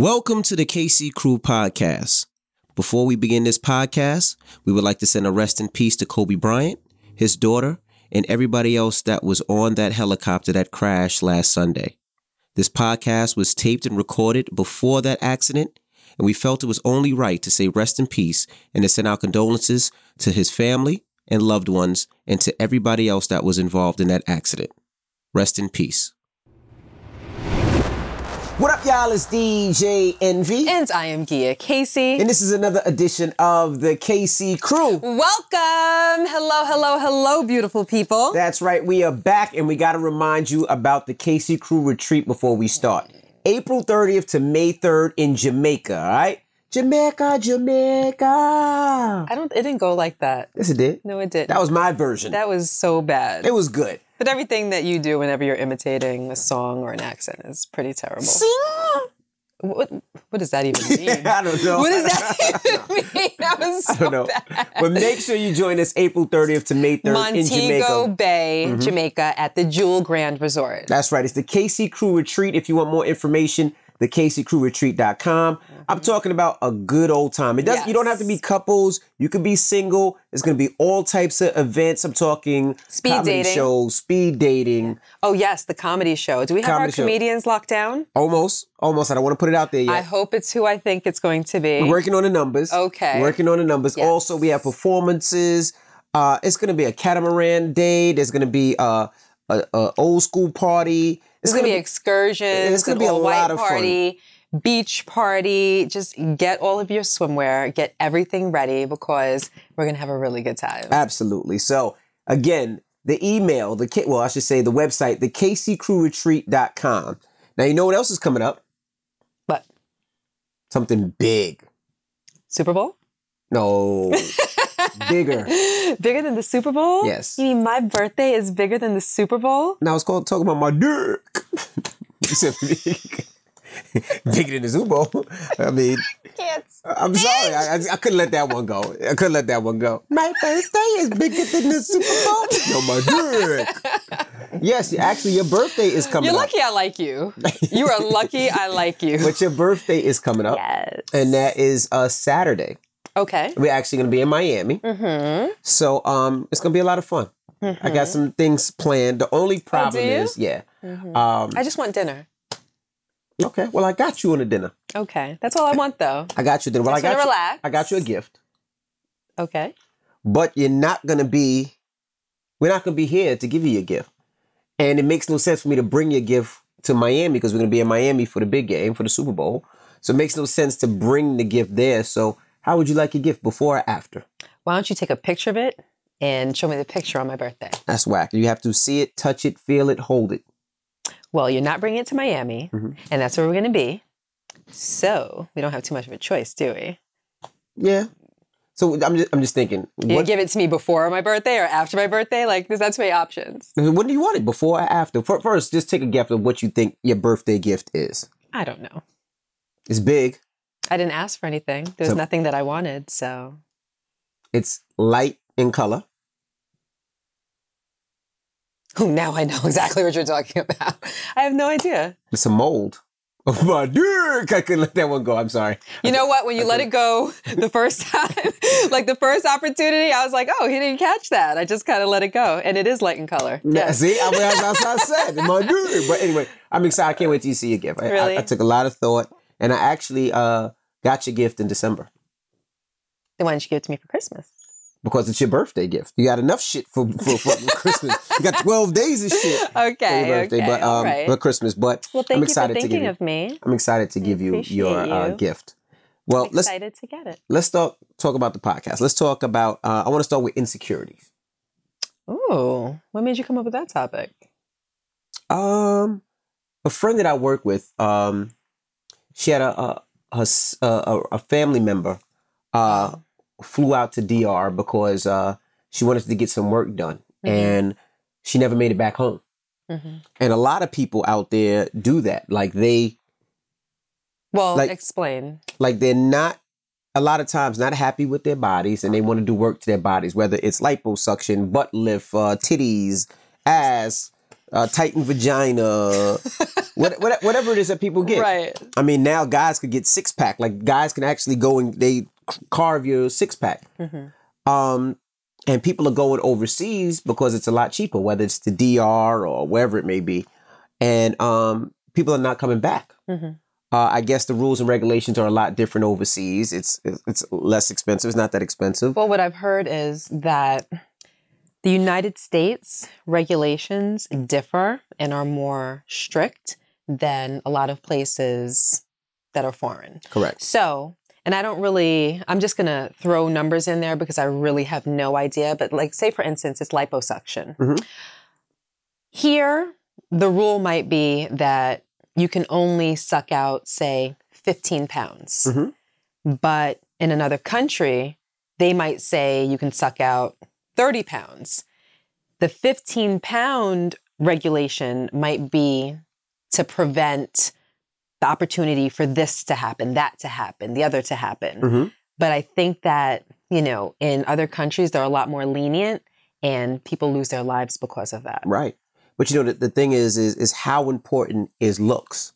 Welcome to the KC Crew podcast. Before we begin this podcast, we would like to send a rest in peace to Kobe Bryant, his daughter, and everybody else that was on that helicopter that crashed last Sunday. This podcast was taped and recorded before that accident, and we felt it was only right to say rest in peace and to send our condolences to his family and loved ones and to everybody else that was involved in that accident. Rest in peace. What up, y'all? It's DJ Envy. And I am Gia Casey. And this is another edition of the KC Crew. Welcome. Hello, hello, hello, beautiful people. That's right. We are back, and we got to remind you about the KC Crew retreat before we start. April 30th to May 3rd in Jamaica, all right? Jamaica, Jamaica. I don't, it didn't go like that. Yes, it did. No, it didn't. That was my version. That was so bad. it was good. but everything that you do whenever you're imitating a song or an accent is pretty terrible. Sing. What, what does that even mean? I don't know. What does that even mean? That was so I don't know. bad. But make sure you join us April 30th to May 3rd in Montego Jamaica. Mm-hmm. Bay, Jamaica, at the Jewel Grand Resort. That's right. It's the KC Crew Retreat. If you want more information, the KCCrewRetreat.com. I'm talking about a good old time. It does. You don't have to be couples. You can be single. It's going to be all types of events. I'm talking Speed comedy dating. shows, speed dating. Oh yes, the comedy show. Do we have our Comedy show. comedians locked down? Almost, almost. I don't want to put it out there yet. I hope it's who I think it's going to be. We're working on the numbers. Okay. Working on the numbers. Yes. Also, we have performances. Uh, it's going to be a catamaran day. There's going to be uh, a, a old school party. It's gonna be excursions. It's gonna be a lot of fun. party, beach party. Just get all of your swimwear, get everything ready because we're gonna have a really good time. Absolutely. So again, the email, the K- well, I should say the website, the KCCrewRetreat.com. Now you know what else is coming up? But Something big. Super Bowl, No, bigger. bigger than the Super Bowl. Yes. You mean my birthday is bigger than the Super Bowl? Now it's called talking about my dick. you said big. bigger than the Super Bowl. I mean, Can't. I'm sorry. I, I, I couldn't let that one go. I couldn't let that one go. My birthday is bigger than the Super Bowl. no, my dick. Yes, actually, your birthday is coming up. You're up. lucky I like you. You are lucky I like you. But your birthday is coming up. yes. And that is a Saturday. Okay. We're actually going to be in Miami. Mm-hmm. So um, it's going to be a lot of fun. I got some things planned. The only problem Oh, is, yeah. Mhm. Um, I just want dinner. okay, well, I got you on a dinner. Okay. That's all I want though. I got you dinner. Well, I got you, relax. I got you a gift. Okay. but you're not gonna be we're not gonna be here to give you your gift and it makes no sense for me to bring your gift to miami because we're gonna be in miami for the big game for the super bowl so it makes no sense to bring the gift there so how would you like your gift before or after Why don't you take a picture of it and show me the picture on my birthday? that's whack you have to see it touch it feel it hold it Well, you're not bringing it to Miami, Mhm. and that's where we're going to be. So we don't have too much of a choice, do we? yeah so i'm just, I'm just thinking You what, give it to me before my birthday or after my birthday? Like, there's not too many options. when do you want it before or after first just take a guess of what you think your birthday gift is I don't know. it's big I didn't ask for anything. There's So- nothing that I wanted. So it's light in color oh, now I know exactly what you're talking about. I have no idea. it's a mold Oh my dick. I couldn't let that one go. I'm sorry. You know what? When you let it go the first time, like the first opportunity, I was like, oh, he didn't catch that. I just kind of let it go. And it is light in color. Yeah, Yes. see, I mean, that's, what I said. My dude. But anyway, I'm excited. I can't wait till you see your gift. I, I- Really? I, took a lot of thought, and I actually uh, got your gift in December Then why didn't you give it to me for Christmas? because it's your birthday gift. You got enough shit for for, for Christmas. You got 12 days of shit for Okay. your birthday, okay. but um, right. for Christmas. But Well, thank I'm you for excited to give thinking you. of me. I'm excited to give you your Uh, gift. Well, I'm let's excited to get it. let's talk talk about the podcast. Let's talk about. Uh, I want to start with insecurities. Ooh, what made you come up with that topic? Um, a friend that I work with, um, she had a a, a s- a- a family member uh, flew out to DR because uh, she wanted to get some work done, Mhm. and she never made it back home. hmm And a lot of people out there do that. Like they, Well, Like- explain. like they're not. A lot of times, not happy with their bodies, and they want to do work to their bodies, whether it's liposuction, butt lift, uh, titties, ass, uh, tighten vagina, what, what, whatever it is that people get. Right. I mean, now guys could get six pack. Like guys can actually go and they carve your six pack. Mm-hmm. Um, and people are going overseas because it's a lot cheaper, whether it's the DR or wherever it may be, and um, people are not coming back. Mhm. Uh, I guess the rules and regulations are a lot different overseas. It's it's less expensive. It's not that expensive. Well, what I've heard is that the United States regulations differ and are more strict than a lot of places that are foreign. Correct. So, and I don't really, I'm just going to throw numbers in there because I really have no idea. But, like, say for instance, it's liposuction. Mhm. Here, the rule might be that you can only suck out, say, 15 pounds. Mhm. But in another country, they might say you can suck out 30 pounds. The 15 pound regulation might be to prevent the opportunity for this to happen, that to happen, the other to happen. Mhm. But I think that, you know, in other countries, they're a lot more lenient and people lose their lives because of that. Right. But you know, the, the thing is, is, is how important is looks?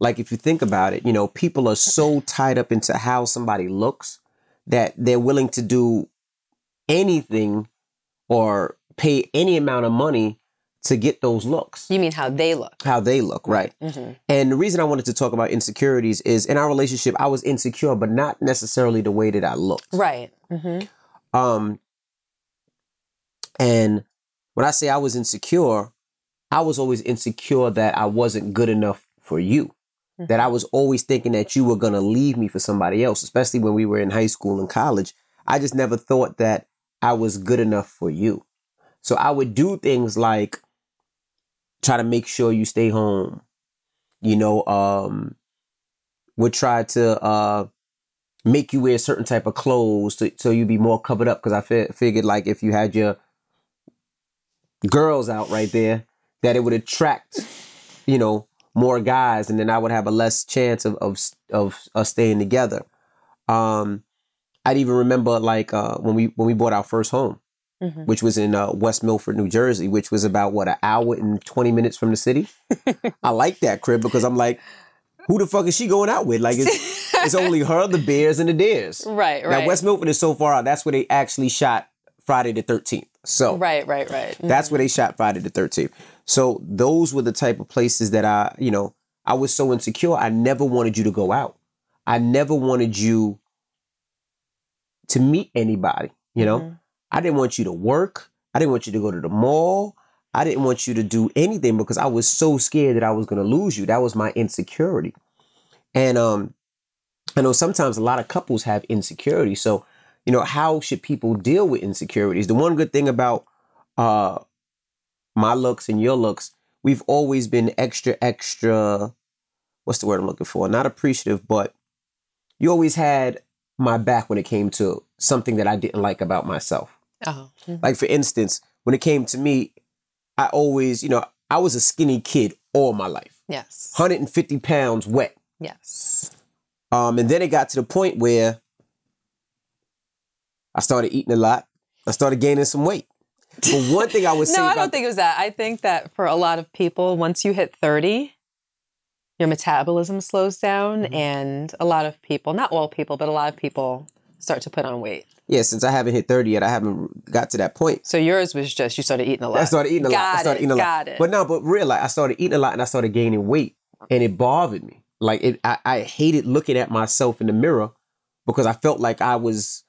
Like if you think about it, you know, people are so tied up into how somebody looks that they're willing to do anything or pay any amount of money to get those looks, You mean how they look? how they look, right? hmm And the reason I wanted to talk about insecurities is in our relationship, I was insecure, but not necessarily the way that I looked. Right. hmm Um, and when I say I was insecure, I was always insecure that I wasn't good enough for you. That I was always thinking that you were going to leave me for somebody else, especially when we were in high school and college. I just never thought that I was good enough for you. So I would do things like try to make sure you stay home. You know, um, would try to uh, make you wear certain type of clothes to, so you'd be more covered up. Because I fi- figured like if you had your girls out right there, that it would attract, you know, more guys, and then I would have a less chance of of of us staying together. Um, I'd even remember like uh, when we when we bought our first home, hmm which was in uh, West Milford, New Jersey, which was about what an hour and twenty minutes from the city. I like that crib because I'm like, who the fuck is she going out with? Like it's it's only her, the Bears, and the Dares. Right, right. Now West Milford is so far out. That's where they actually shot Friday the Thirteenth. So Right, right, right. that's where they shot Friday the 13th. So those were the type of places that I, you know, I was so insecure. I never wanted you to go out. I never wanted you to meet anybody, you know? Mhm. I didn't want you to work. I didn't want you to go to the mall. I didn't want you to do anything because I was so scared that I was going to lose you. That was my insecurity. And um I know sometimes a lot of couples have insecurity. So, you know, how should people deal with insecurities? The one good thing about uh my looks and your looks, we've always been extra extra what's the word I'm looking for? Not appreciative, but you always had my back when it came to something that I didn't like about myself. Oh. Like for instance, when it came to me, I always, you know, I was a skinny kid all my life. Yes. 150 pounds wet. Yes. Um, and then it got to the point where I started eating a lot. I started gaining some weight. But one thing I would say No, I don't think it was that. I think that for a lot of people, once you hit 30, your metabolism slows down, Mm-hmm. and a lot of people, not all people, but a lot of people start to put on weight. yeah, since I haven't hit 30 yet, I haven't got to that point. So yours was just you started eating a lot. I started eating a got lot. I started eating a lot. it. But no, but real, like I started eating a lot and I started gaining weight, and it bothered me. Like it, I, I hated looking at myself in the mirror because I felt like I was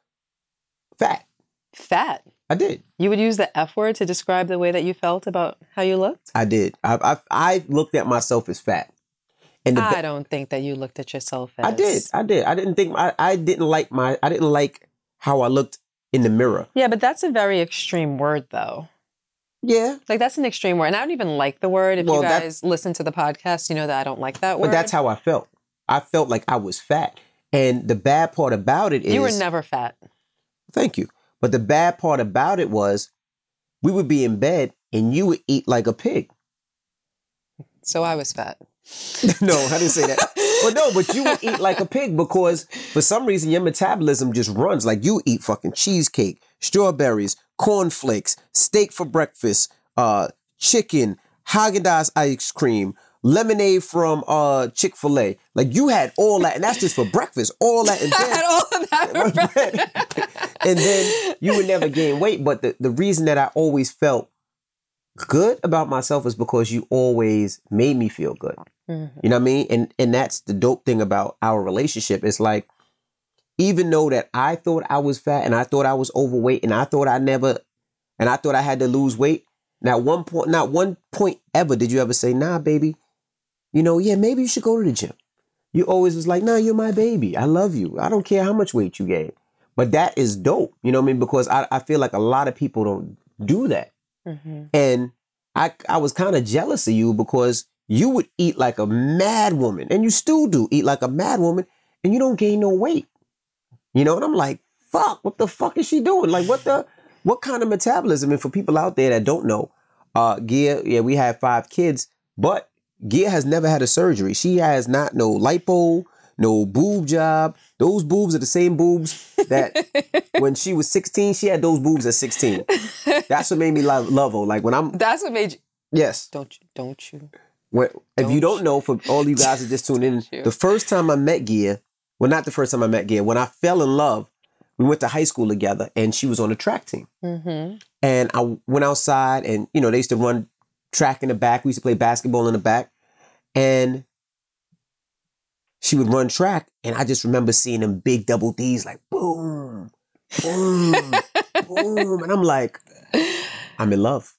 fat. Fat. I did. You would use the F word to describe the way that you felt about how you looked? I did. I, I, I looked at myself as fat, and I don't think that you looked at yourself as. I did. I did. I didn't think I, I didn't like my I didn't like how I looked in the mirror. Yeah, but that's a very extreme word, though. Yeah. Like that's an extreme word, and I don't even like the word. If Well, you guys listen to the podcast, you know that I don't like that word. But that's how I felt. I felt like I was fat. And the bad part about it is you were never fat. Thank you. But the bad part about it was we would be in bed and you would eat like a pig. So I was fat. no, I didn't say that. But no, but you would eat like a pig because for some reason your metabolism just runs. Like you eat fucking cheesecake, strawberries, cornflakes, steak for breakfast, uh, chicken, Haagen Dazs ice cream, lemonade from uh Chick Fil A. Like you had all that, and that's just for breakfast. All that, and I then, had all of that. for breakfast. and then you would never gain weight. But the, the reason that I always felt good about myself is because you always made me feel good. Mhm. You know what I mean? And and that's the dope thing about our relationship. It's like even though that I thought I was fat and I thought I was overweight and I thought I never and I thought I had to lose weight. Not one point not one point ever did you ever say, nah, baby, you know, yeah, maybe you should go to the gym. You always was like, nah, you're my baby. I love you. I don't care how much weight you gain. But that is dope. You know what I mean? Because I, I feel like a lot of people don't do that. Mhm. And I I was kind of jealous of you because you would eat like a mad woman, and you still do eat like a mad woman, and you don't gain no weight. You know, and I'm like, fuck, what the fuck is she doing? Like, what the what kind of metabolism? And for people out there that don't know, uh Gia, yeah, we had five kids, but Gia has never had a surgery. She has not no lipo, no boob job. Those boobs are the same boobs that when she was 16, she had those boobs at 16. That's what made me love, love her. Like when I'm That's what made you. yes, Don't you? Don't you? when, if you Don't don't know, for all you guys that just tuned in, you. the first time I met Gia, well, not the first time I met Gia, when I fell in love, we went to high school together, and she was on the track team, Mm-hmm. and I went outside, and you know they used to run track in the back. We used to play basketball in the back, and she would run track, and I just remember seeing them big double D's, like boom, boom, boom, and I'm like, I'm in love.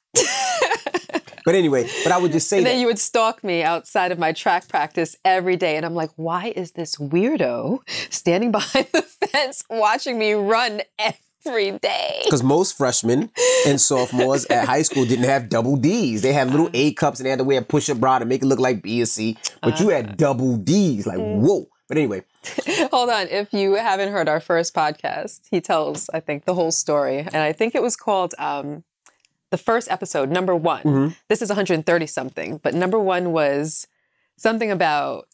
But anyway, but I would just say And that. then you would stalk me outside of my track practice every day. And I'm like, why is this weirdo standing behind the fence watching me run every day? Because most freshmen and sophomores at high school didn't have double D's. They had little A cups and they had to wear a push up bra to make it look like B or C. But you had double D's. Like, whoa. But anyway, Hold on. If you haven't heard our first podcast, he tells, I think, the whole story. And I think it was called um, the first episode, number one. Mhm. This is 130 something, but number one was something about.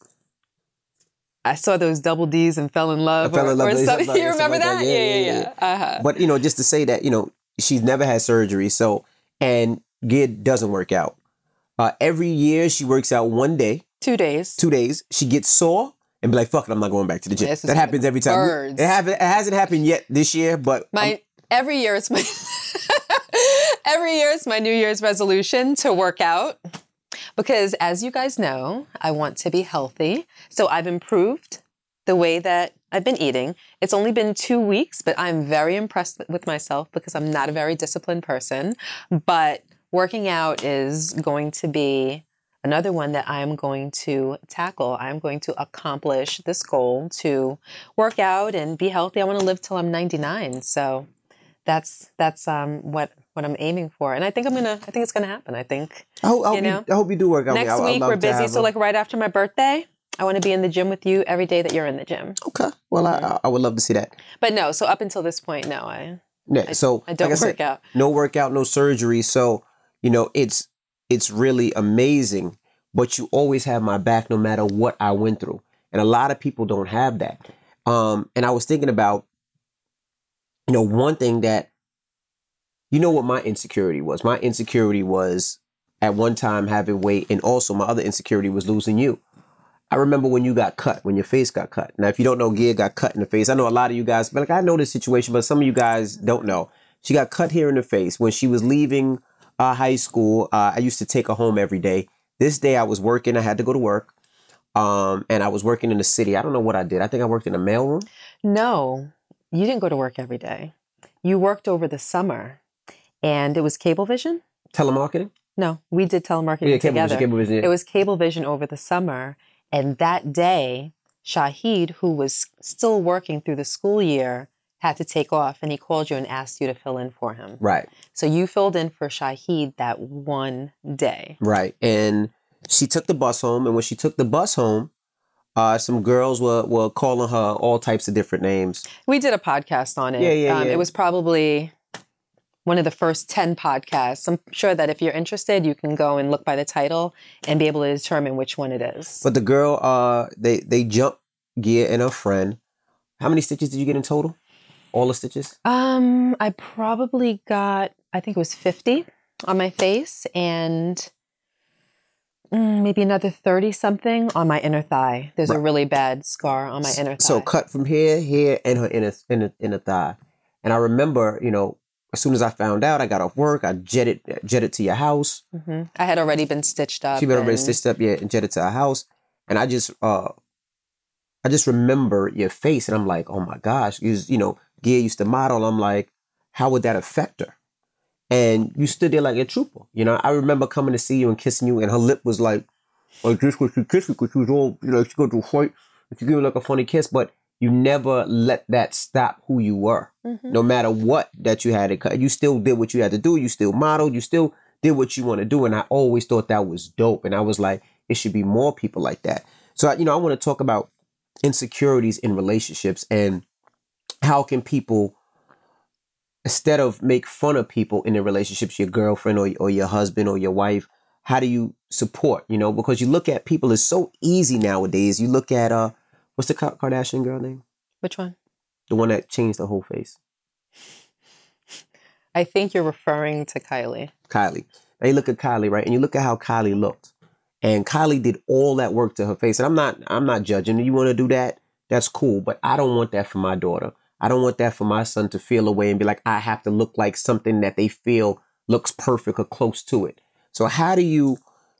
I saw those double D's and fell in love. I fell in love or with- something. You remember something like that? that. Yeah, Yeah, yeah, yeah. Uh-huh. but you know, just to say that, you know, she's never had surgery. So, and Gia doesn't work out. Uh, every year she works out one day, Two days. two days. She gets sore and be like, fuck it, I'm not going back to the gym. This that happens every time. birds. It, it hasn't happened yet this year, but My every year it's my every year it's my New Year's resolution to work out because as you guys know, I want to be healthy. So I've improved the way that I've been eating. It's only been 2 weeks, but I'm very impressed with myself because I'm not a very disciplined person, but working out is going to be another one that I'm going to tackle. I'm going to accomplish this goal to work out and be healthy. I want to live till I'm 99. So that's that's um what what I'm aiming for. And I think I'm going to I think it's going to happen. I think I hope, I hope you you, I hope you do work out. Next I- week we're busy. So her. like right after my birthday, I want to be in the gym with you every day that you're in the gym. Okay. Well, I, I- I would love to see that. But no, so up until this point, no, I Yeah. so I don't like I work said, out. no workout, no surgery. So you know, it's it's really amazing. But you always have my back, no matter what I went through. And a lot of people don't have that. Um, and I was thinking about, you know, one thing that, you know, what my insecurity was. My insecurity was at one time having weight, and also my other insecurity was losing you. I remember when you got cut, when your face got cut. Now, if you don't know, Gia got cut in the face. I know a lot of you guys, but like I know this situation, but some of you guys don't know. She got cut here in the face when she was leaving uh, high school. Uh, I used to take her home every day. This day I was working. I had to go to work, um, and I was working in the city. I don't know what I did. I think I worked in a mailroom. No, you didn't go to work every day. You worked over the summer, and it was Cablevision. Telemarketing. No, we did telemarketing Yeah, together. Cablevision. Cablevision. yeah. It was Cablevision over the summer, and that day, Shahid, who was still working through the school year, had to take off, and he called you and asked you to fill in for him. right. So you filled in for Shahid that one day. Right. And she took the bus home. And when she took the bus home, uh, some girls were, were calling her all types of different names. We did a podcast on it. Yeah, yeah, um, yeah. It was probably one of the first 10 podcasts. I'm sure that if you're interested, you can go and look by the title and be able to determine which one it is. But the girl, uh, they they jumped Gia and her friend. How many stitches did you get in total? All the stitches? Um, I probably got, I think it was 50 on my face and mm, maybe another 30 something on my inner thigh. There's a really bad scar on my inner thigh. So cut from here, here, and her inner inner inner thigh. And I remember, you know, as soon as I found out, I got off work, I jetted jetted to your house. hmm I had already been stitched up. She been already and- stitched up, yeah, and jetted to our house. And I just uh I just remember your face and I'm like, oh my gosh. You, you know, Gia used to model. I'm like, how would that affect her? And you stood there like a trooper. You know, I remember coming to see you and kissing you, and her lip was like, like this was she kissed you because she was all, you know, she go to fight. She gave me like a funny kiss, but you never let that stop who you were. Mhm. No matter what that you had to cut, you still did what you had to do. You still modeled. You still did what you want to do. And I always thought that was dope. And I was like, it should be more people like that. So, I- you know, I want to talk about insecurities in relationships and how can people, instead of make fun of people in their relationships, your girlfriend or, or your husband or your wife, how do you support? You know, because you look at people, it's so easy nowadays. You look at, uh, what's the Kardashian girl name? Which one? The one that changed the whole face. I think you're referring to Kylie. Kylie. Now you look at Kylie, right? And you look at how Kylie looked. And Kylie did all that work to her face. And I'm not I'm not judging. You want to do that? That's cool. But I don't want that for my daughter. I don't want that for my son to feel away and be like, I have to look like something that they feel looks perfect or close to it. So how do you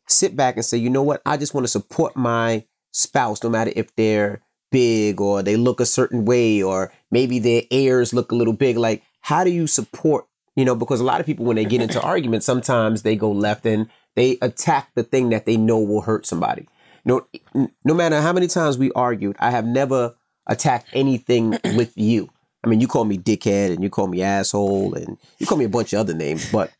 sit back and say, you know what? I just want to support my spouse, no matter if they're big or they look a certain way or maybe their ears look a little big. Like, how do you support you know, because a lot of people, when they get into arguments, sometimes they go left and they attack the thing that they know will hurt somebody. No, no matter how many times we argued, I have never attacked anything with you. I mean, you call me dickhead and you call me asshole and you call me a bunch of other names, but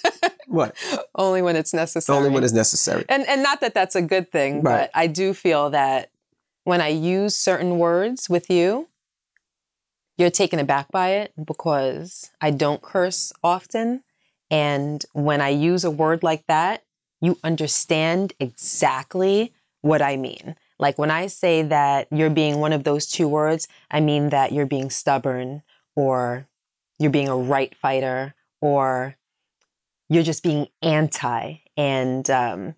what? Only when it's necessary. Only when it's necessary. and and not that that's a good thing, Right. but I do feel that when I use certain words with you, you're taken aback by it because I don't curse often. And when I use a word like that, you understand exactly what I mean. Like when I say that you're being one of those two words, I mean that you're being stubborn or you're being a right fighter or you're just being anti. And um,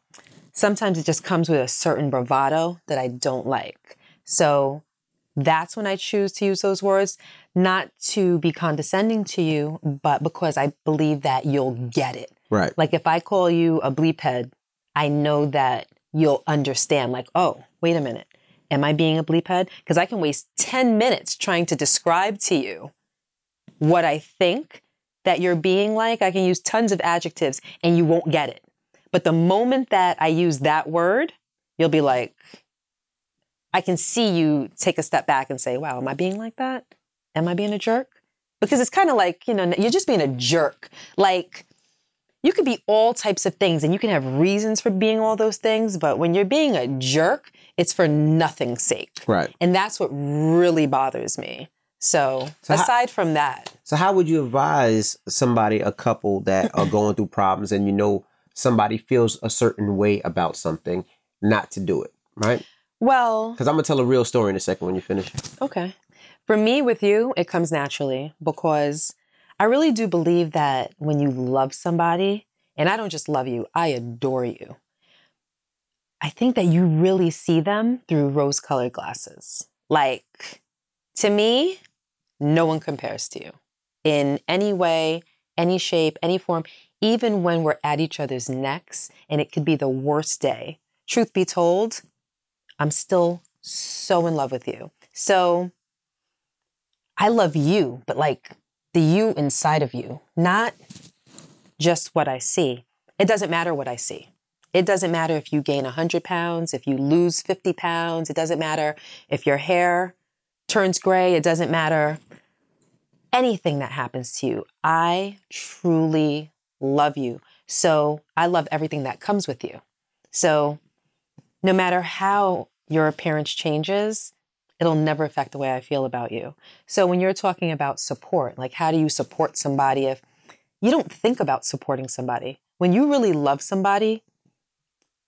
sometimes it just comes with a certain bravado that I don't like. So that's when I choose to use those words, not to be condescending to you, but because I believe that you'll get it. Right. Like if I call you a bleep head, I know that you'll understand, like, oh, wait a minute. Am I being a bleep head? Because I can waste 10 minutes trying to describe to you what I think that you're being like. I can use tons of adjectives and you won't get it. But the moment that I use that word, you'll be like, I can see you take a step back and say, wow, am I being like that? Am I being a jerk? Because it's kind of like, you know, you're just being a jerk. Like, you could be all types of things and you can have reasons for being all those things, but when you're being a jerk, it's for nothing's sake. Right. And that's what really bothers me. So, So how- aside from that, So how would you advise somebody, a couple that are going through problems and you know somebody feels a certain way about something, not to do it, right? well, Because I'm gonna tell a real story in a second when you finish. Okay. For me, with you, it comes naturally because I really do believe that when you love somebody, and I don't just love you, I adore you. I think that you really see them through rose colored glasses. Like, to me, no one compares to you in any way, any shape, any form, even when we're at each other's necks and it could be the worst day. Truth be told, I'm still so in love with you. So I love you, but like the you inside of you, not just what I see. It doesn't matter what I see. It doesn't matter if you gain 100 pounds, if you lose 50 pounds. It doesn't matter if your hair turns gray. It doesn't matter anything that happens to you. I truly love you. So I love everything that comes with you. So no matter how your appearance changes, it'll never affect the way I feel about you. So when you're talking about support, like how do you support somebody if you don't think about supporting somebody? When you really love somebody,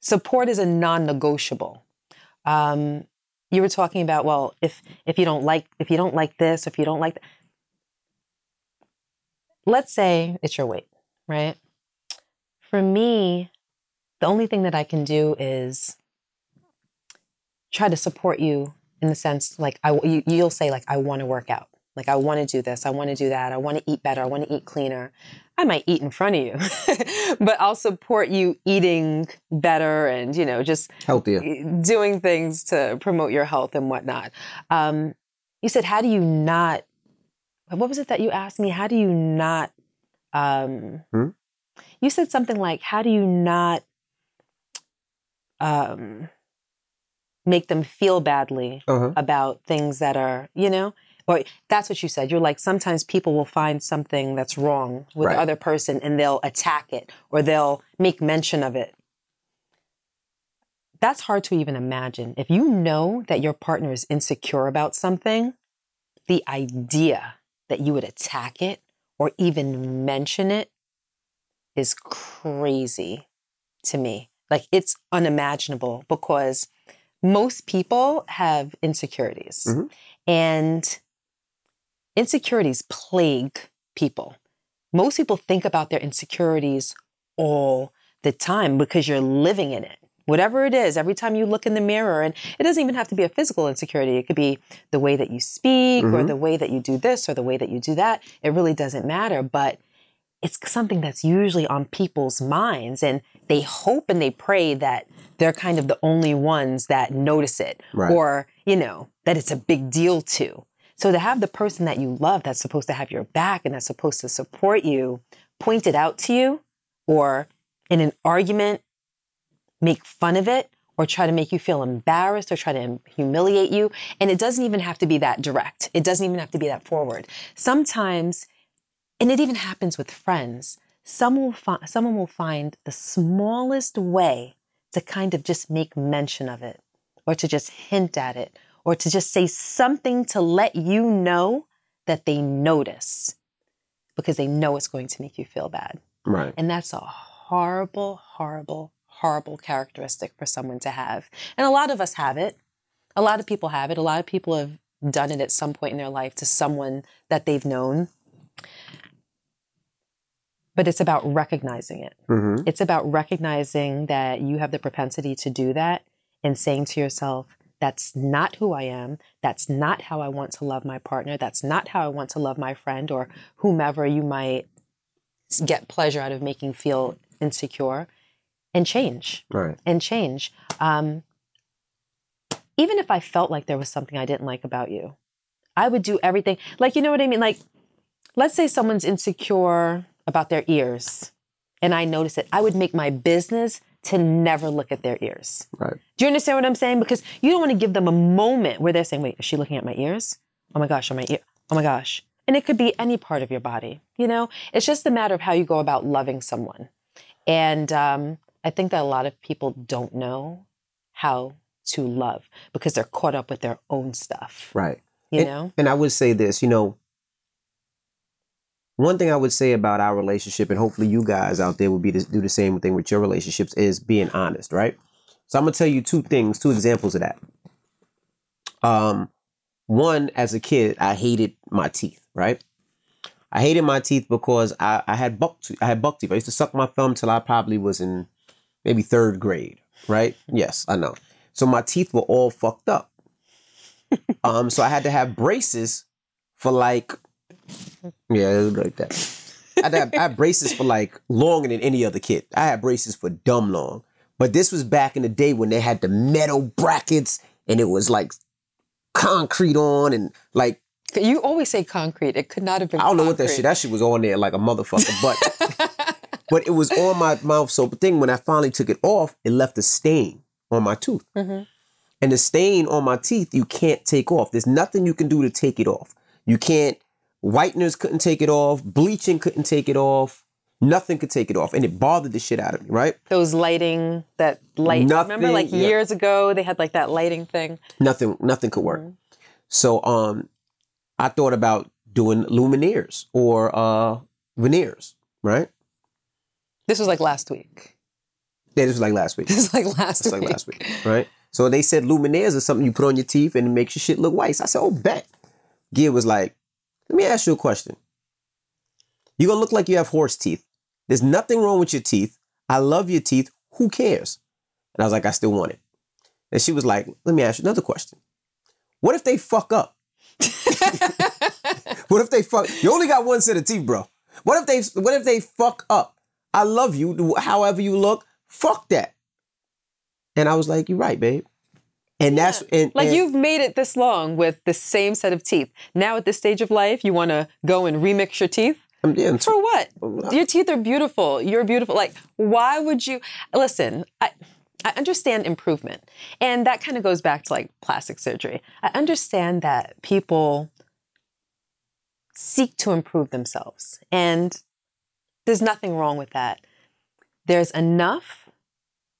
support is a non-negotiable. Um, you were talking about well, if if you don't like if you don't like this, if you don't like, th- let's say it's your weight, right? For me, the only thing that I can do is try to support you in the sense like I you, you'll say like I want to work out. Like I want to do this, I want to do that, I want to eat better, I want to eat cleaner. I might eat in front of you, but I'll support you eating better and you know just Healthier. doing things to promote your health and whatnot. Um, you said, how do you not? What was it that you asked me? How do you not? Um, Hmm? You said something like, how do you not um, make them feel badly Uh-huh. about things that are, you know? Or that's what you said. You're like, sometimes people will find something that's wrong with Right. the other person and they'll attack it or they'll make mention of it. That's hard to even imagine. If you know that your partner is insecure about something, the idea that you would attack it or even mention it is crazy to me. Like it's unimaginable because most people have insecurities Mhm. and insecurities plague people. Most people think about their insecurities all the time because you're living in it. Whatever it is, every time you look in the mirror, and it doesn't even have to be a physical insecurity. It could be the way that you speak or Mhm. the way that you do this or the way that you do that. It really doesn't matter. But it's something that's usually on people's minds and they hope and they pray that they're kind of the only ones that notice it Right. or you know that it's a big deal to so to have the person that you love that's supposed to have your back and that's supposed to support you point it out to you or in an argument make fun of it or try to make you feel embarrassed or try to humiliate you and it doesn't even have to be that direct it doesn't even have to be that forward sometimes and it even happens with friends. Someone will, fi- someone will find the smallest way to kind of just make mention of it, or to just hint at it, or to just say something to let you know that they notice because they know it's going to make you feel bad. Right. And that's a horrible, horrible, horrible characteristic for someone to have. And a lot of us have it. A lot of people have it. A lot of people have done it at some point in their life to someone that they've known. But it's about recognizing it. hmm It's about recognizing that you have the propensity to do that and saying to yourself, that's not who I am. That's not how I want to love my partner. That's not how I want to love my friend or whomever you might get pleasure out of making feel insecure and change Right. and change. Um, even if I felt like there was something I didn't like about you, I would do everything. Like, you know what I mean? Like, let's say someone's insecure about their ears and I notice it. I would make my business to never look at their ears. Right. Do you understand what I'm saying? Because you don't want to give them a moment where they're saying, wait, is she looking at my ears? Oh my gosh, on my ear. Oh my gosh. And it could be any part of your body, you know? It's just a matter of how you go about loving someone. And um, I think that a lot of people don't know how to love because they're caught up with their own stuff, Right. you and, know? And I would say this, you know, one thing I would say about our relationship, and hopefully you guys out there will be to do the same thing with your relationships, is being honest, right? So I'm gonna tell you two things, two examples of that. Um, one, as a kid, I hated my teeth, right? I hated my teeth because I, I had buck I had buck teeth. I used to suck my thumb till I probably was in maybe third grade, right? Yes, I know. So my teeth were all fucked up. um, so I had to have braces for like, yeah, it was like that. I had, have, I had braces for like longer than any other kid. I had braces for dumb long. But this was back in the day when they had the metal brackets and it was like concrete on and like You always say concrete. It could not have been I don't know what that shit. That shit was on there like a motherfucker. But but it was on my mouth. So the thing when I finally took it off, it left a stain on my tooth. Mhm. And the stain on my teeth, you can't take off. There's nothing you can do to take it off. You can't. Whiteners couldn't take it off. Bleaching couldn't take it off. Nothing could take it off, and it bothered the shit out of me. Right? Those lighting, that light. remember, like yeah. years ago, they had like that lighting thing. Nothing. Nothing could work. Mhm. So um, I thought about doing lumineers or uh veneers. Right? This was like last week. Yeah, this was like last week. This was like last It's week. like last week, right? So they said Lumineers is something you put on your teeth and it makes your shit look white. So I said, oh, bet. Gia was like, let me ask you a question. You're gonna look like you have horse teeth. There's nothing wrong with your teeth. I love your teeth. Who cares? And I was like, I still want it. And she was like, let me ask you another question. What if they fuck up? what if they fuck? You only got one set of teeth, bro. What if they what if they fuck up? I love you, however you look. Fuck that. And I was like, you're right, babe. And that's and, Like and- you've made it this long with the same set of teeth. Now at this stage of life, you want to go and remix your teeth? yeah, For what? Your teeth are beautiful. You're beautiful. Like, why would you listen? I I understand improvement. And that kind of goes back to like plastic surgery. I understand that people seek to improve themselves. And there's nothing wrong with that. There's enough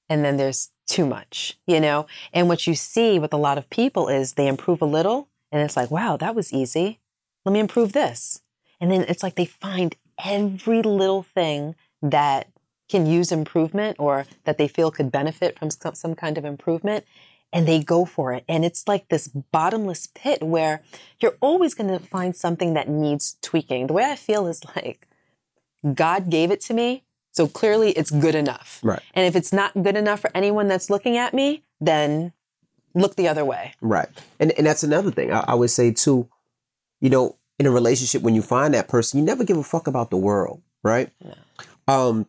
and then there's too much, you know? And what you see with a lot of people is they improve a little and it's like, wow, that was easy. Let me improve this. And then it's like they find every little thing that can use improvement or that they feel could benefit from some, kind of improvement and they go for it. And it's like this bottomless pit where you're always going to find something that needs tweaking. The way I feel is like God gave it to me. So clearly it's good enough. Right. And if it's not good enough for anyone that's looking at me, then look the other way. Right. And and that's another thing. I, I would say too, you know, in a relationship when you find that person, you never give a fuck about the world, right? Um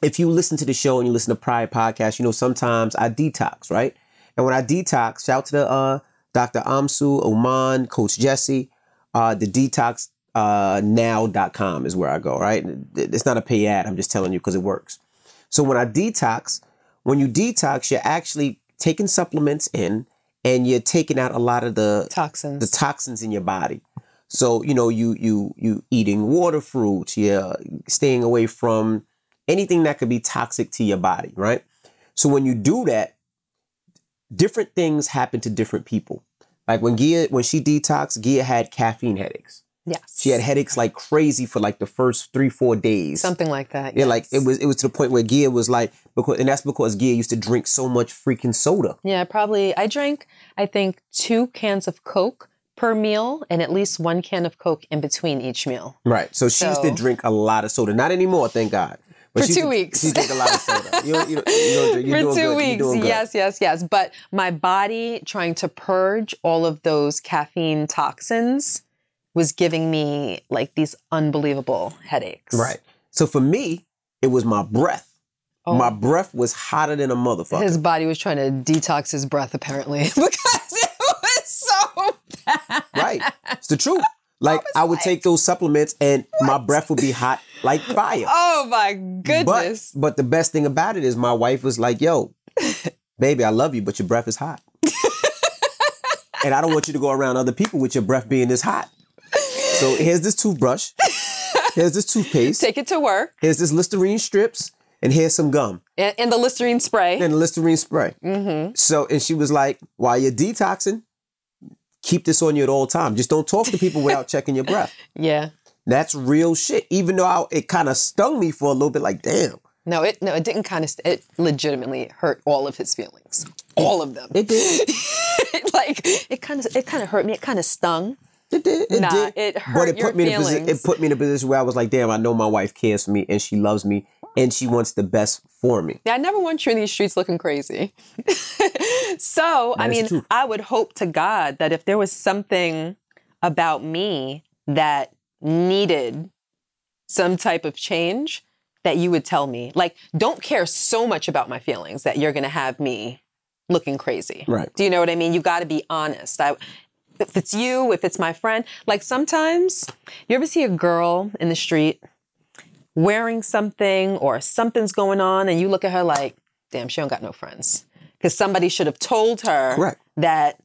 if you listen to the show and you listen to prior podcasts, you know sometimes I detox, right? And when I detox, shout to the uh Dr. Amsu, Oman, Coach Jesse, uh the detox uh now.com is where I go, right? It's not a pay ad, I'm just telling you because it works. So when I detox, when you detox, you're actually taking supplements in and you're taking out a lot of the Toxins. the toxins in your body. So you know you you you eating water fruits, you're staying away from anything that could be toxic to your body, right? So when you do that, different things happen to different people. Like when Gia when she detoxed, Gia had caffeine headaches. Yes. She had headaches like crazy for like the first three four days. something like that. Yeah, like it was it was to the point where Gia was like because and that's because Gia used to drink so much freaking soda. Yeah, probably. I drank, I think, two cans of Coke per meal and at least one can of Coke in between each meal. Right. So she used to drink a lot of soda. Not anymore, thank God. For two weeks. She drank a lot of soda. You, don't- you, don't- you don't For two good. Weeks. Yes, yes, yes. But my body trying to purge all of those caffeine toxins was giving me like these unbelievable headaches. Right. So for me, it was my breath. Oh. My breath was hotter than a motherfucker. His body was trying to detox his breath apparently because it was so bad. right. It's the truth. Like I, would take those supplements and my breath would be hot like fire. Oh my goodness. But but the best thing about it is my wife was like, "Yo, baby, I love you, but your breath is hot." and I don't want you to go around other people with your breath being this hot. So here's this toothbrush. Here's this toothpaste. Take it to work Here's this Listerine strips, and here's some gum and, and the Listerine spray. and the Listerine spray. mm-hmm. So, and she was like, while you're detoxing, keep this on you at all times. Just don't talk to people without checking your breath. Yeah. That's real shit. Even though I, it kind of stung me for a little bit, like, damn, No, it no, it didn't kind of. St- it legitimately hurt all of his feelings, all of them. it did. like it kind of, it kind of hurt me. It kind of stung. It did. It Nah, did. it but hurt it your put me in a position. It put me in a position where I was like, damn, I know my wife cares for me and she loves me and she wants the best for me. Yeah, I never want you in these streets looking crazy. so, I mean, true. I would hope to God that if there was something about me that needed some type of change, that you would tell me. Like, don't care so much about my feelings that you're going to have me looking crazy. Right. Do you know what I mean? You got to be honest. I, if it's you, if it's my friend, like sometimes you ever see a girl in the street wearing something or something's going on and you look at her like, damn, she don't got no friends. Because somebody should have told her Correct. that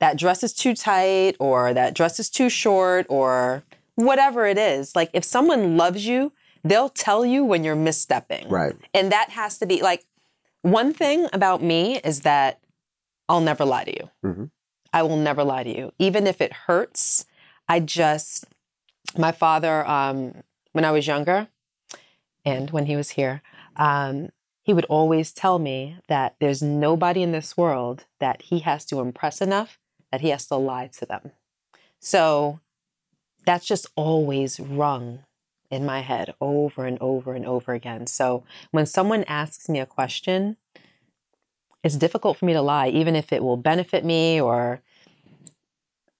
that dress is too tight or that dress is too short or whatever it is. Like if someone loves you, they'll tell you when you're misstepping. Right. And that has to be like one thing about me is that I'll never lie to you. Mhm. I will never lie to you. Even if it hurts, I just, my father, um, when I was younger and when he was here, um, he would always tell me that there's nobody in this world that he has to impress enough that he has to lie to them. So that's just always rung in my head over and over and over again. So when someone asks me a question, it's difficult for me to lie, even if it will benefit me or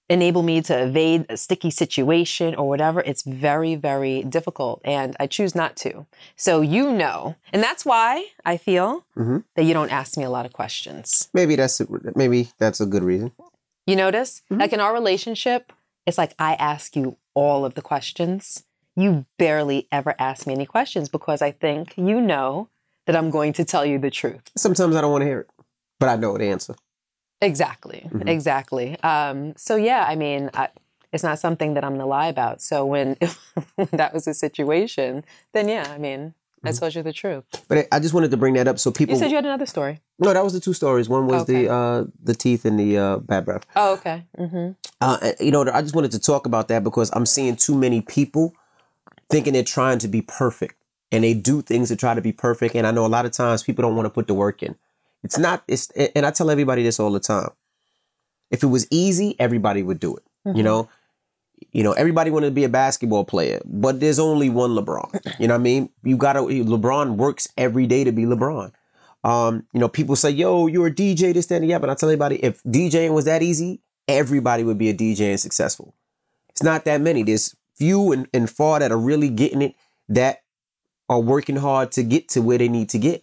enable me to evade a sticky situation or whatever. It's very, very difficult. And I choose not to. So you know. And that's why I feel Mhm. that you don't ask me a lot of questions. Maybe that's maybe that's a good reason. You notice? Mhm. Like in our relationship, it's like I ask you all of the questions. You barely ever ask me any questions because I think you know that I'm going to tell you the truth. Sometimes I don't want to hear it, but I know the answer. Exactly. Mhm. Exactly. Um, so yeah, I mean, I, it's not something that I'm to lie about. So when, when that was the situation, then yeah, I mean, I Mhm. told you the truth. But I- I just wanted to bring that up so people. You said you had another story. no, that was the two stories. One was Okay. the uh, the teeth and the uh, bad breath. Oh, okay. Mm-hmm. Uh, you know, I just wanted to talk about that because I'm seeing too many people thinking they're trying to be perfect, and they do things to try to be perfect. And I know a lot of times people don't want to put the work in. It's not. It's and I tell everybody this all the time. If it was easy, everybody would do it. You know, you know, everybody wanted to be a basketball player, but there's only one LeBron. You know what I mean? You gotta LeBron works every day to be LeBron. Um, you know, people say, yo, you're a DJ, this, that, and yeah. But I tell everybody, if DJing was that easy, everybody would be a DJ and successful. It's not that many. There's few and, and far that are really getting it that are working hard to get to where they need to get.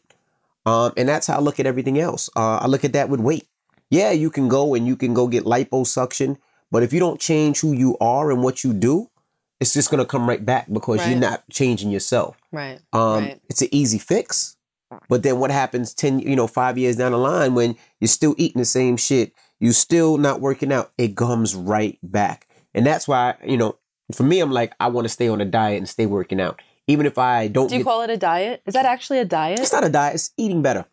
Um, and that's how I look at everything else. Uh, I look at that with weight. Yeah, you can go and you can go get liposuction, but if you don't change who you are and what you do, it's just gonna come right back because you're not changing yourself. Right. Um, Right. It's an easy fix. But then what happens 10, you know, five years down the line when you're still eating the same shit, you're still not working out, it comes right back. And that's why, you know, for me, I'm like, I want to stay on a diet and stay working out. Even if I don't Do you get, call it a diet? Is that actually a diet? it's not a diet, it's eating better.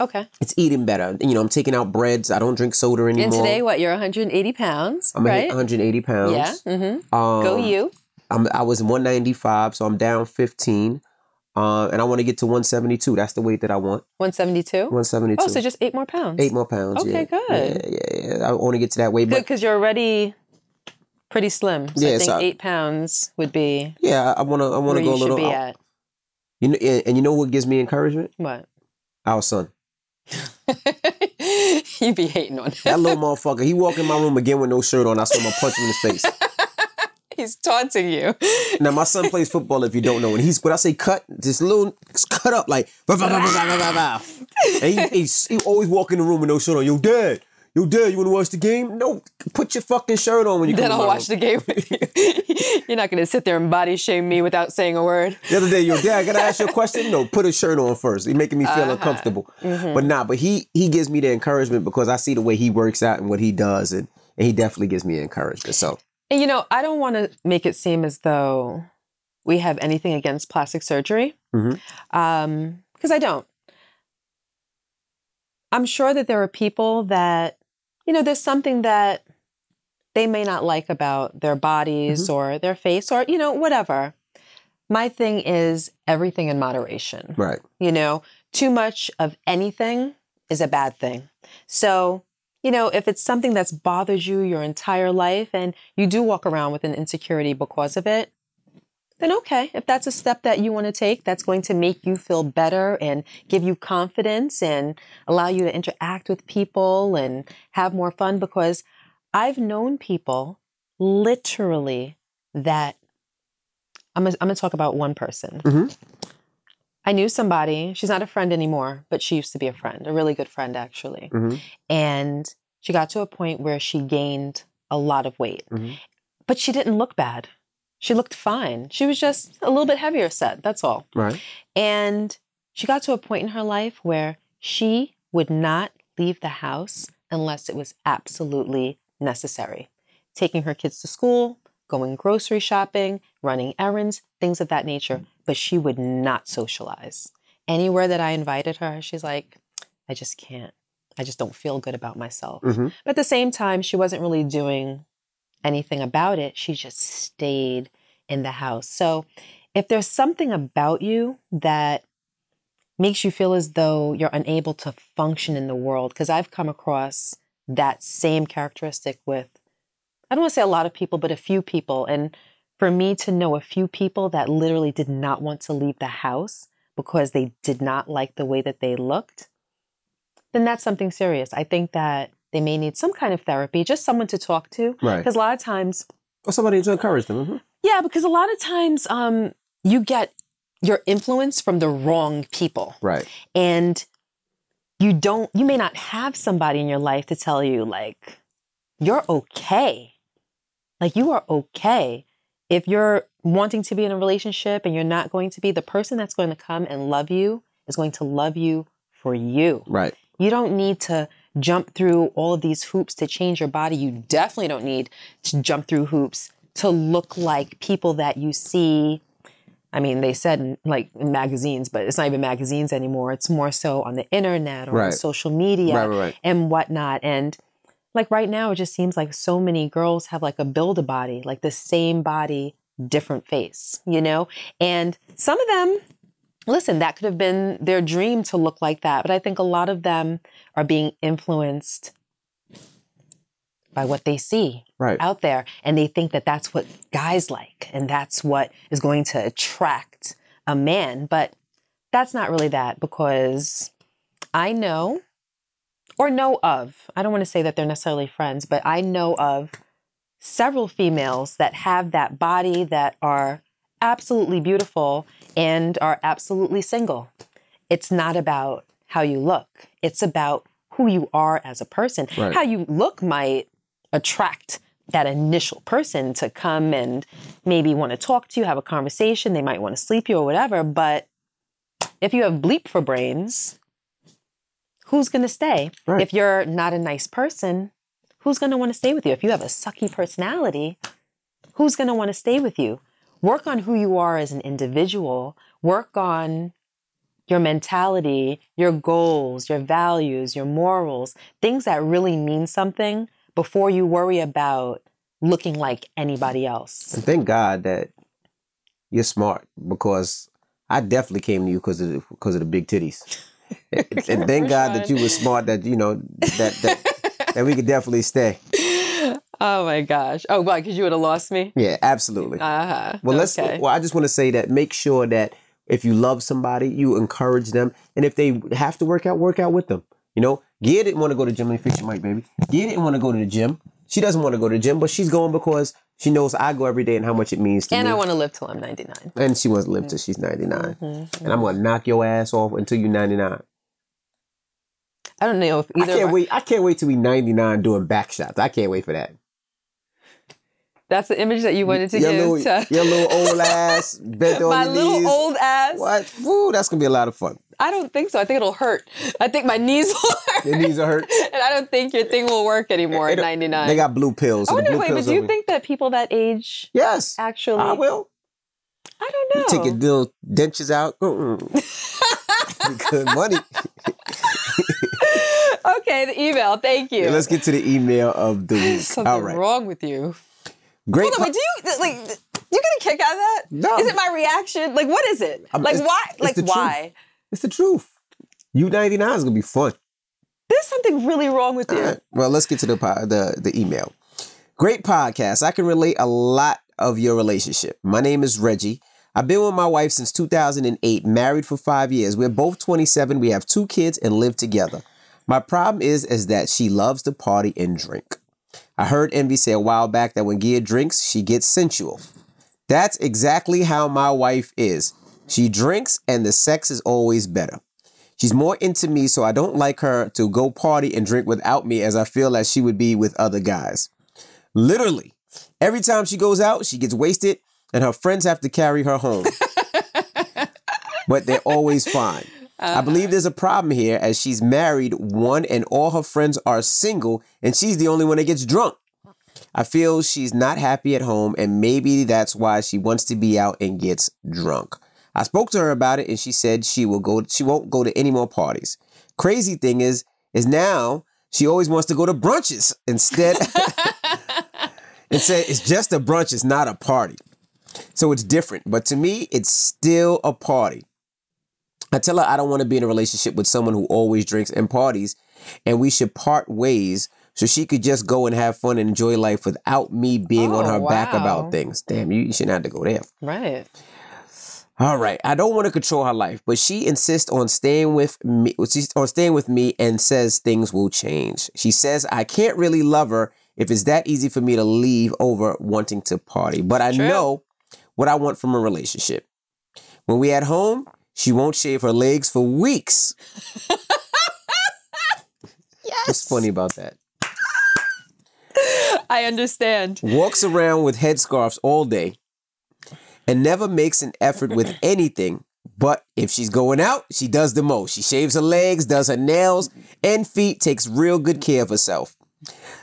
Okay. It's eating better. You know, I'm taking out breads. I don't drink soda anymore. And today, what? You're 180 pounds, I'm right? 180 pounds. Yeah. hmm Um, Go you. I'm, I was 195, so I'm down 15. Uh, and I want to get to 172. That's the weight that I want. 172. 172. Oh, so just eight more pounds. Eight more pounds. Okay, yeah. good. Yeah, yeah, yeah. I want to get to that weight, Good, but because you're already pretty slim. So Yeah, I think so- eight pounds would be yeah, I want to. I wanna go you a should little. be at. You know, and, you know what gives me encouragement? What? Our son. you be hating on him. That little motherfucker. He walk in my room again with no shirt on. I saw him punch him in the face. He's taunting you. Now my son plays football. If you don't know, and he's when I say cut, this little cut up like. And he, he's, he always walk in the room with no shirt on. Yo, dad. Yo, dad. You want to watch the game? No. Put your fucking shirt on when you Then come. I'll watch room. the game with you. You're not going to sit there and body shame me without saying a word. The other day, yo, dad, I gotta ask you a question? No, put a shirt on first. He's making me feel Uh-huh. uncomfortable. Mm-hmm. But nah, but he he gives me the encouragement because I see the way he works out and what he does, and, and he definitely gives me encouragement. So And you know, I don't want to make it seem as though we have anything against plastic surgery, because I don't. I'm sure that there are people that, you know, there's something that they may not like about their bodies mm-hmm. or their face or, you know, whatever. My thing is everything in moderation. right, You know, too much of anything is a bad thing. So, you know, if it's something that's bothered you your entire life and you do walk around with an insecurity because of it, then okay. If that's a step that you want to take that's going to make you feel better and give you confidence and allow you to interact with people and have more fun, because I've known people literally that I'm gonna, I'm gonna talk about one person. Mhm. I knew somebody, she's not a friend anymore, but she used to be a friend, a really good friend actually. Mhm. And she got to a point where she gained a lot of weight, Mhm. but she didn't look bad. She looked fine. She was just a little bit heavier set, that's all. right, And she got to a point in her life where she would not leave the house unless it was absolutely necessary. Taking her kids to school, going grocery shopping, running errands, things of that nature. But she would not socialize. Anywhere that I invited her, she's like, I just can't. I just don't feel good about myself. Mhm. But at the same time, she wasn't really doing anything about it. She just stayed in the house. So if there's something about you that makes you feel as though you're unable to function in the world, because I've come across that same characteristic with, I don't want to say a lot of people, but a few people. And for me to know a few people that literally did not want to leave the house because they did not like the way that they looked, then that's something serious. I think that they may need some kind of therapy, just someone to talk to. Right. Because a lot of times, Or somebody to encourage them. mhm. Yeah, because a lot of times um, you get your influence from the wrong people. Right. And you don't, you may not have somebody in your life to tell you, like, you're okay. Like, you are okay. If you're wanting to be in a relationship and you're not going to be, the person that's going to come and love you is going to love you for you. Right. You don't need to jump through all of these hoops to change your body. You definitely don't need to jump through hoops to look like people that you see. I mean, they said in, like in magazines, but it's not even magazines anymore. It's more so on the internet or on social media Right, right, right. and whatnot. And like right now, it just seems like so many girls have like a build a body, like the same body, different face, you know? And some of them, listen, that could have been their dream to look like that. But I think a lot of them are being influenced by what they see Right. out there. And they think that that's what guys like and that's what is going to attract a man. But that's not really that because I know or know of, I don't want to say that they're necessarily friends, but I know of several females that have that body that are absolutely beautiful and are absolutely single. It's not about how you look, it's about who you are as a person. Right. How you look might attract that initial person to come and maybe want to talk to you, have a conversation. They might want to sleep you or whatever. But if you have bleep for brains, who's going to stay? Right. If you're not a nice person, who's going to want to stay with you? If you have a sucky personality, who's going to want to stay with you? Work on who you are as an individual. Work on your mentality, your goals, your values, your morals, things that really mean something before you worry about looking like anybody else. And thank God that you're smart because I definitely came to you because of the, because of the big titties. and and thank God that you were smart that you know that that, that we could definitely stay. Oh my gosh. Oh, why? Because you would have lost me? Yeah, absolutely. Uh huh. Well, let's. okay. Well, I just want to say that make sure that if you love somebody, you encourage them, and if they have to work out, work out with them. You know, Gia didn't want to go to the gym. Let me fix your mic, baby. Gia didn't want to go to the gym. She doesn't want to go to the gym, but she's going because she knows I go every day and how much it means to And me. I want to live till I'm 99. and she wants to live till she's 99. Mhm. And I'm gonna knock your ass off until you're 99. I don't know if either. of can't wait. I can't wait till we 99 doing back shots. I can't wait for that. That's the image that you wanted to your give little, to your little old ass bent on my little knees. old ass. What? Woo, that's gonna be a lot of fun. I don't think so. I think it'll hurt. I think my knees will hurt. Your knees are hurt. and I don't think your thing will work anymore at 99. They got blue pills. I So wonder, blue wait, but do you think that people that age Yes, actually? I will. I don't know. You take your little dentures out. Mm, mm. Good money. okay, the email. Thank you. Yeah, let's get to the email of the week. Something All right. wrong with you. Great. Hold on, wait, do you like? You get a kick out of that? No. Is it my reaction? Like, what is it? Um, like, why? Like, the truth. why? It's the truth. U ninety nine is gonna be fun. There's something really wrong with you. Right. Well, let's get to the po- the the email. Great podcast. I can relate a lot of your relationship. My name is Reggie. I've been with my wife since 2008, married for five years. We're both 27. We have two kids and live together. My problem is is that she loves to party and drink. I heard Envy say a while back that when Gia drinks, she gets sensual. That's exactly how my wife is. She drinks and the sex is always better. She's more into me, so I don't like her to go party and drink without me as I feel that she would be with other guys. Literally, every time she goes out, she gets wasted and her friends have to carry her home. but they're always fine. I believe there's a problem here as she's married one and all her friends are single and she's the only one that gets drunk. I feel she's not happy at home and maybe that's why she wants to be out and gets drunk. I spoke to her about it and she said she will go she won't go to any more parties. Crazy thing is is now she always wants to go to brunches instead and say it's just a brunch, it's not a party. So it's different, but to me it's still a party. I tell her I don't want to be in a relationship with someone who always drinks and parties and we should part ways so she could just go and have fun and enjoy life without me being on Oh, her back about things. Damn, you, you shouldn't have to go there. Right. All right, I don't want to control her life, but she insists on staying with me. She's on staying with me and says things will change. She says I can't really love her if it's that easy for me to leave over wanting to party. But I True. know what I want from a relationship. When we at home, she won't shave her legs for weeks. Yes. What's funny about that? I understand. Walks around with headscarves all day and never makes an effort with anything. But if she's going out, she does the most. She shaves her legs, does her nails and feet, takes real good care of herself.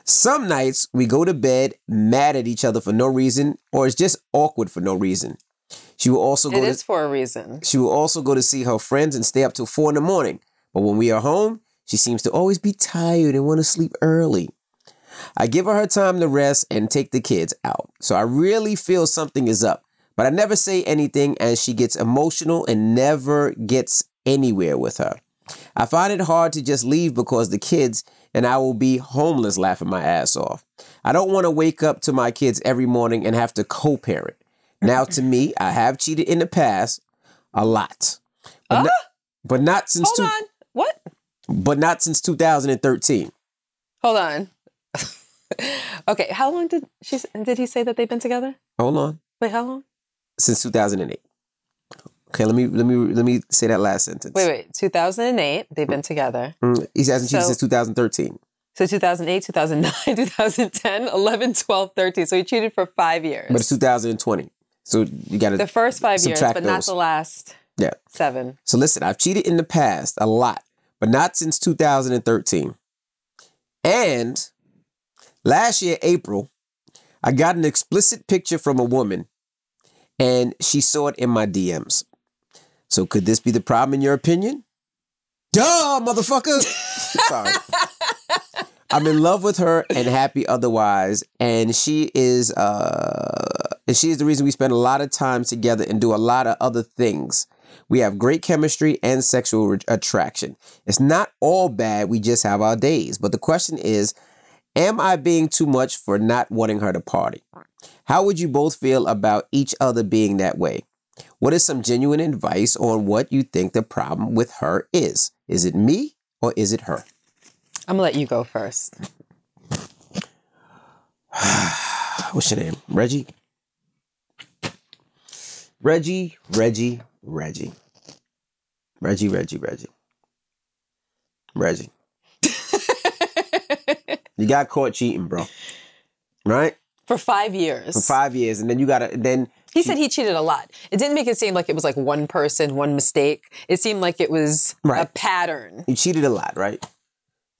Some nights we go to bed mad at each other for no reason, or it's just awkward for no reason. She will also go It to is for a reason. she will also go to see her friends and stay up till four in the morning. But when we are home, she seems to always be tired and want to sleep early. I give her her time to rest and take the kids out. So I really feel something is up. But I never say anything as she gets emotional and never gets anywhere with her. I find it hard to just leave because the kids and I will be homeless laughing my ass off. I don't want to wake up to my kids every morning and have to co parent. Now, to me, I have cheated in the past a lot. But, Ah! not, but not since Hold two, on. What? but not since 2013. Hold on. okay, how long did she did he say that they've been together? Hold on. Wait, how long? Since 2008. Okay, let me let me let me say that last sentence. Wait, wait. 2008, they've been together. Mm, he hasn't cheated So- since 2013. So 2008, 2009, 2010, 11, 12, 13. So he cheated for five years. But it's 2020. So you got to the first five years, but not the last yeah. seven. So listen, I've cheated in the past a lot, but not since 2013. And last year, April, I got an explicit picture from a woman and she saw it in my DMs. So could this be the problem in your opinion? Duh, motherfucker. Sorry. I'm in love with her and happy otherwise. And she is uh and she is the reason we spend a lot of time together and do a lot of other things. We have great chemistry and sexual re- attraction. It's not all bad, we just have our days. But the question is, am I being too much for not wanting her to party? How would you both feel about each other being that way? What is some genuine advice on what you think the problem with her is? Is it me or is it her? I'm gonna let you go first. What's your name? Reggie? Reggie, Reggie, Reggie. Reggie, Reggie, Reggie. Reggie. You got caught cheating, bro. Right? For five years. For five years. And then you gotta then He said he cheated a lot. It didn't make it seem like it was like one person, one mistake. It seemed like it was a pattern. you cheated a lot, right?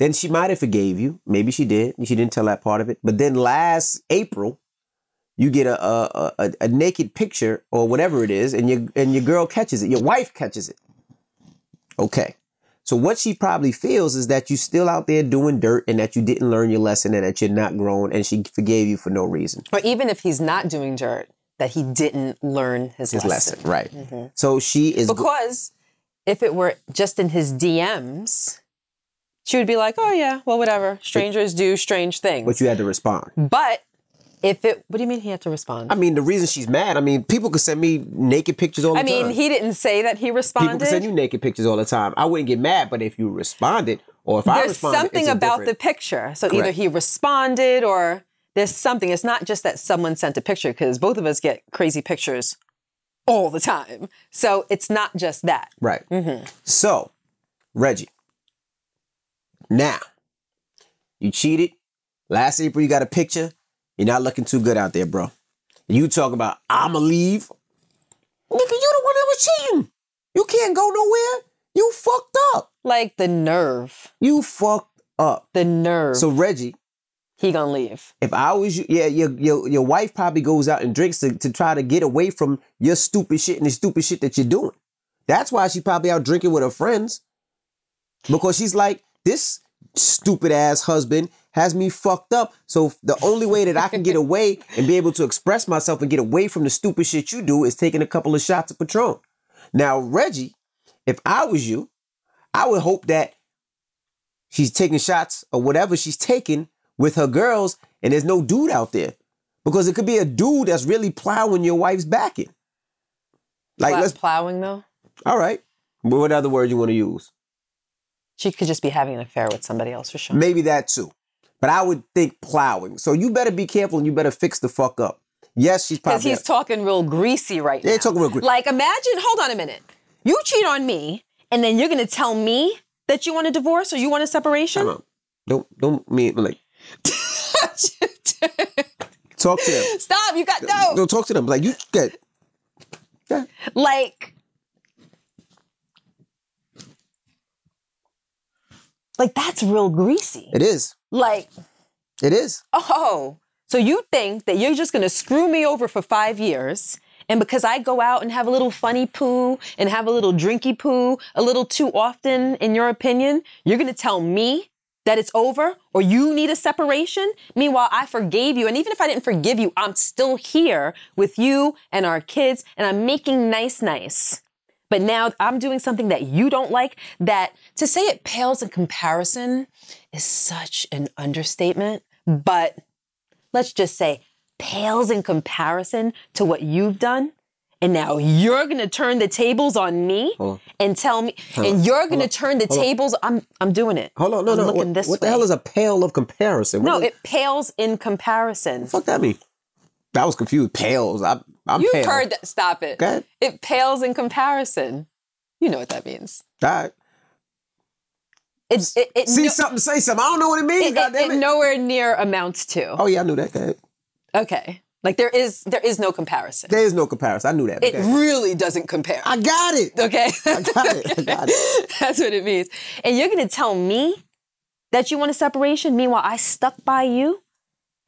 Then she might have forgave you. Maybe she did. She didn't tell that part of it. But then last April, you get a a, a, a naked picture or whatever it is, and your and your girl catches it. Your wife catches it. Okay. So what she probably feels is that you're still out there doing dirt and that you didn't learn your lesson and that you're not grown and she forgave you for no reason. Or even if he's not doing dirt, that he didn't learn his, His lesson. lesson, right? Mm-hmm. So she is go- Because if it were just in his DMs, she would be like, oh, yeah, well, whatever. Strangers do strange things. but you had to respond. but if it, what do you mean he had to respond? I mean, the reason she's mad, I mean, people could send me naked pictures all the time. I mean, he didn't say that he People responded. can send you naked pictures all the time. I wouldn't get mad, but if you responded, or if I there's responded, something about the picture. So either he responded or there's something. It's not just that someone sent a picture because both of us get crazy pictures all the time. So it's not just that. right. Mm-hmm. So, Reggie, now you cheated. Last April, you got a picture. You're not looking too good out there, bro. You talk about I'ma leave. Nigga, you the one that was cheating. You can't go nowhere. You fucked up. Like the nerve, You fucked up. the nerve. So Reggie, he gonna leave. If I was you, yeah, your your your wife probably goes out and drinks to, to try to get away from your stupid shit and the stupid shit that you're doing. That's why she's probably out drinking with her friends. Because she's like, this stupid ass husband has me fucked up. So the only way that I can get away and be able to express myself and get away from the stupid shit you do is taking a couple of shots of Patron. Now, Reggie, if I was you, I would hope that she's taking shots or whatever she's taking with her girls and there's no dude out there. Because it could be a dude that's really plowing your wife's back in. Like, Plow- let's, plowing though. all right. What other word you want to use? She could just be having an affair with somebody else for sure. Maybe that too. But I would think plowing. So you better be careful and you better fix the fuck up. Yes, she's probably. Because he's talking real greasy right now. he's talking real greasy. Like, imagine, hold on a minute. You cheat on me, and then you're going to tell me that you want a divorce or you want a separation? Out. Don't don't mean like talk to them. Stop, you got, no. Don't talk to them. Like you get. Yeah. Like, like that's real greasy. It is. Like, It is. oh, so you think that you're just gonna screw me over for five years, and because I go out and have a little funny poo and have a little drinky poo a little too often, in your opinion, you're gonna tell me that it's over or you need a separation? Meanwhile, I forgave you, and even if I didn't forgive you, I'm still here with you and our kids, and I'm making nice, nice. But now I'm doing something that you don't like, that to say it pales in comparison is such an understatement. But let's just say pales in comparison to what you've done. And now you're gonna turn the tables on me on. and tell me, and you're gonna turn the tables. I'm, I'm doing it. Hold on, no, I'm no. looking What, this what the way. hell is a pale of comparison? What No, is- it pales in comparison. fuck that mean? I was confused. Pales. I, I'm You've pale. heard that. Stop it. Ahead. It pales in comparison. You know what that means. All right. It, it, it, See no- something, say something. I don't know what it means. it, it, goddamn it it. nowhere near amounts to. Oh yeah, I knew that. Ahead. Okay. Like there is there is no comparison. There is no comparison. I knew that. It ahead. really doesn't compare. I got it. okay. I got it. I got it. That's what it means. And you're gonna tell me that you want a separation, meanwhile I stuck by you,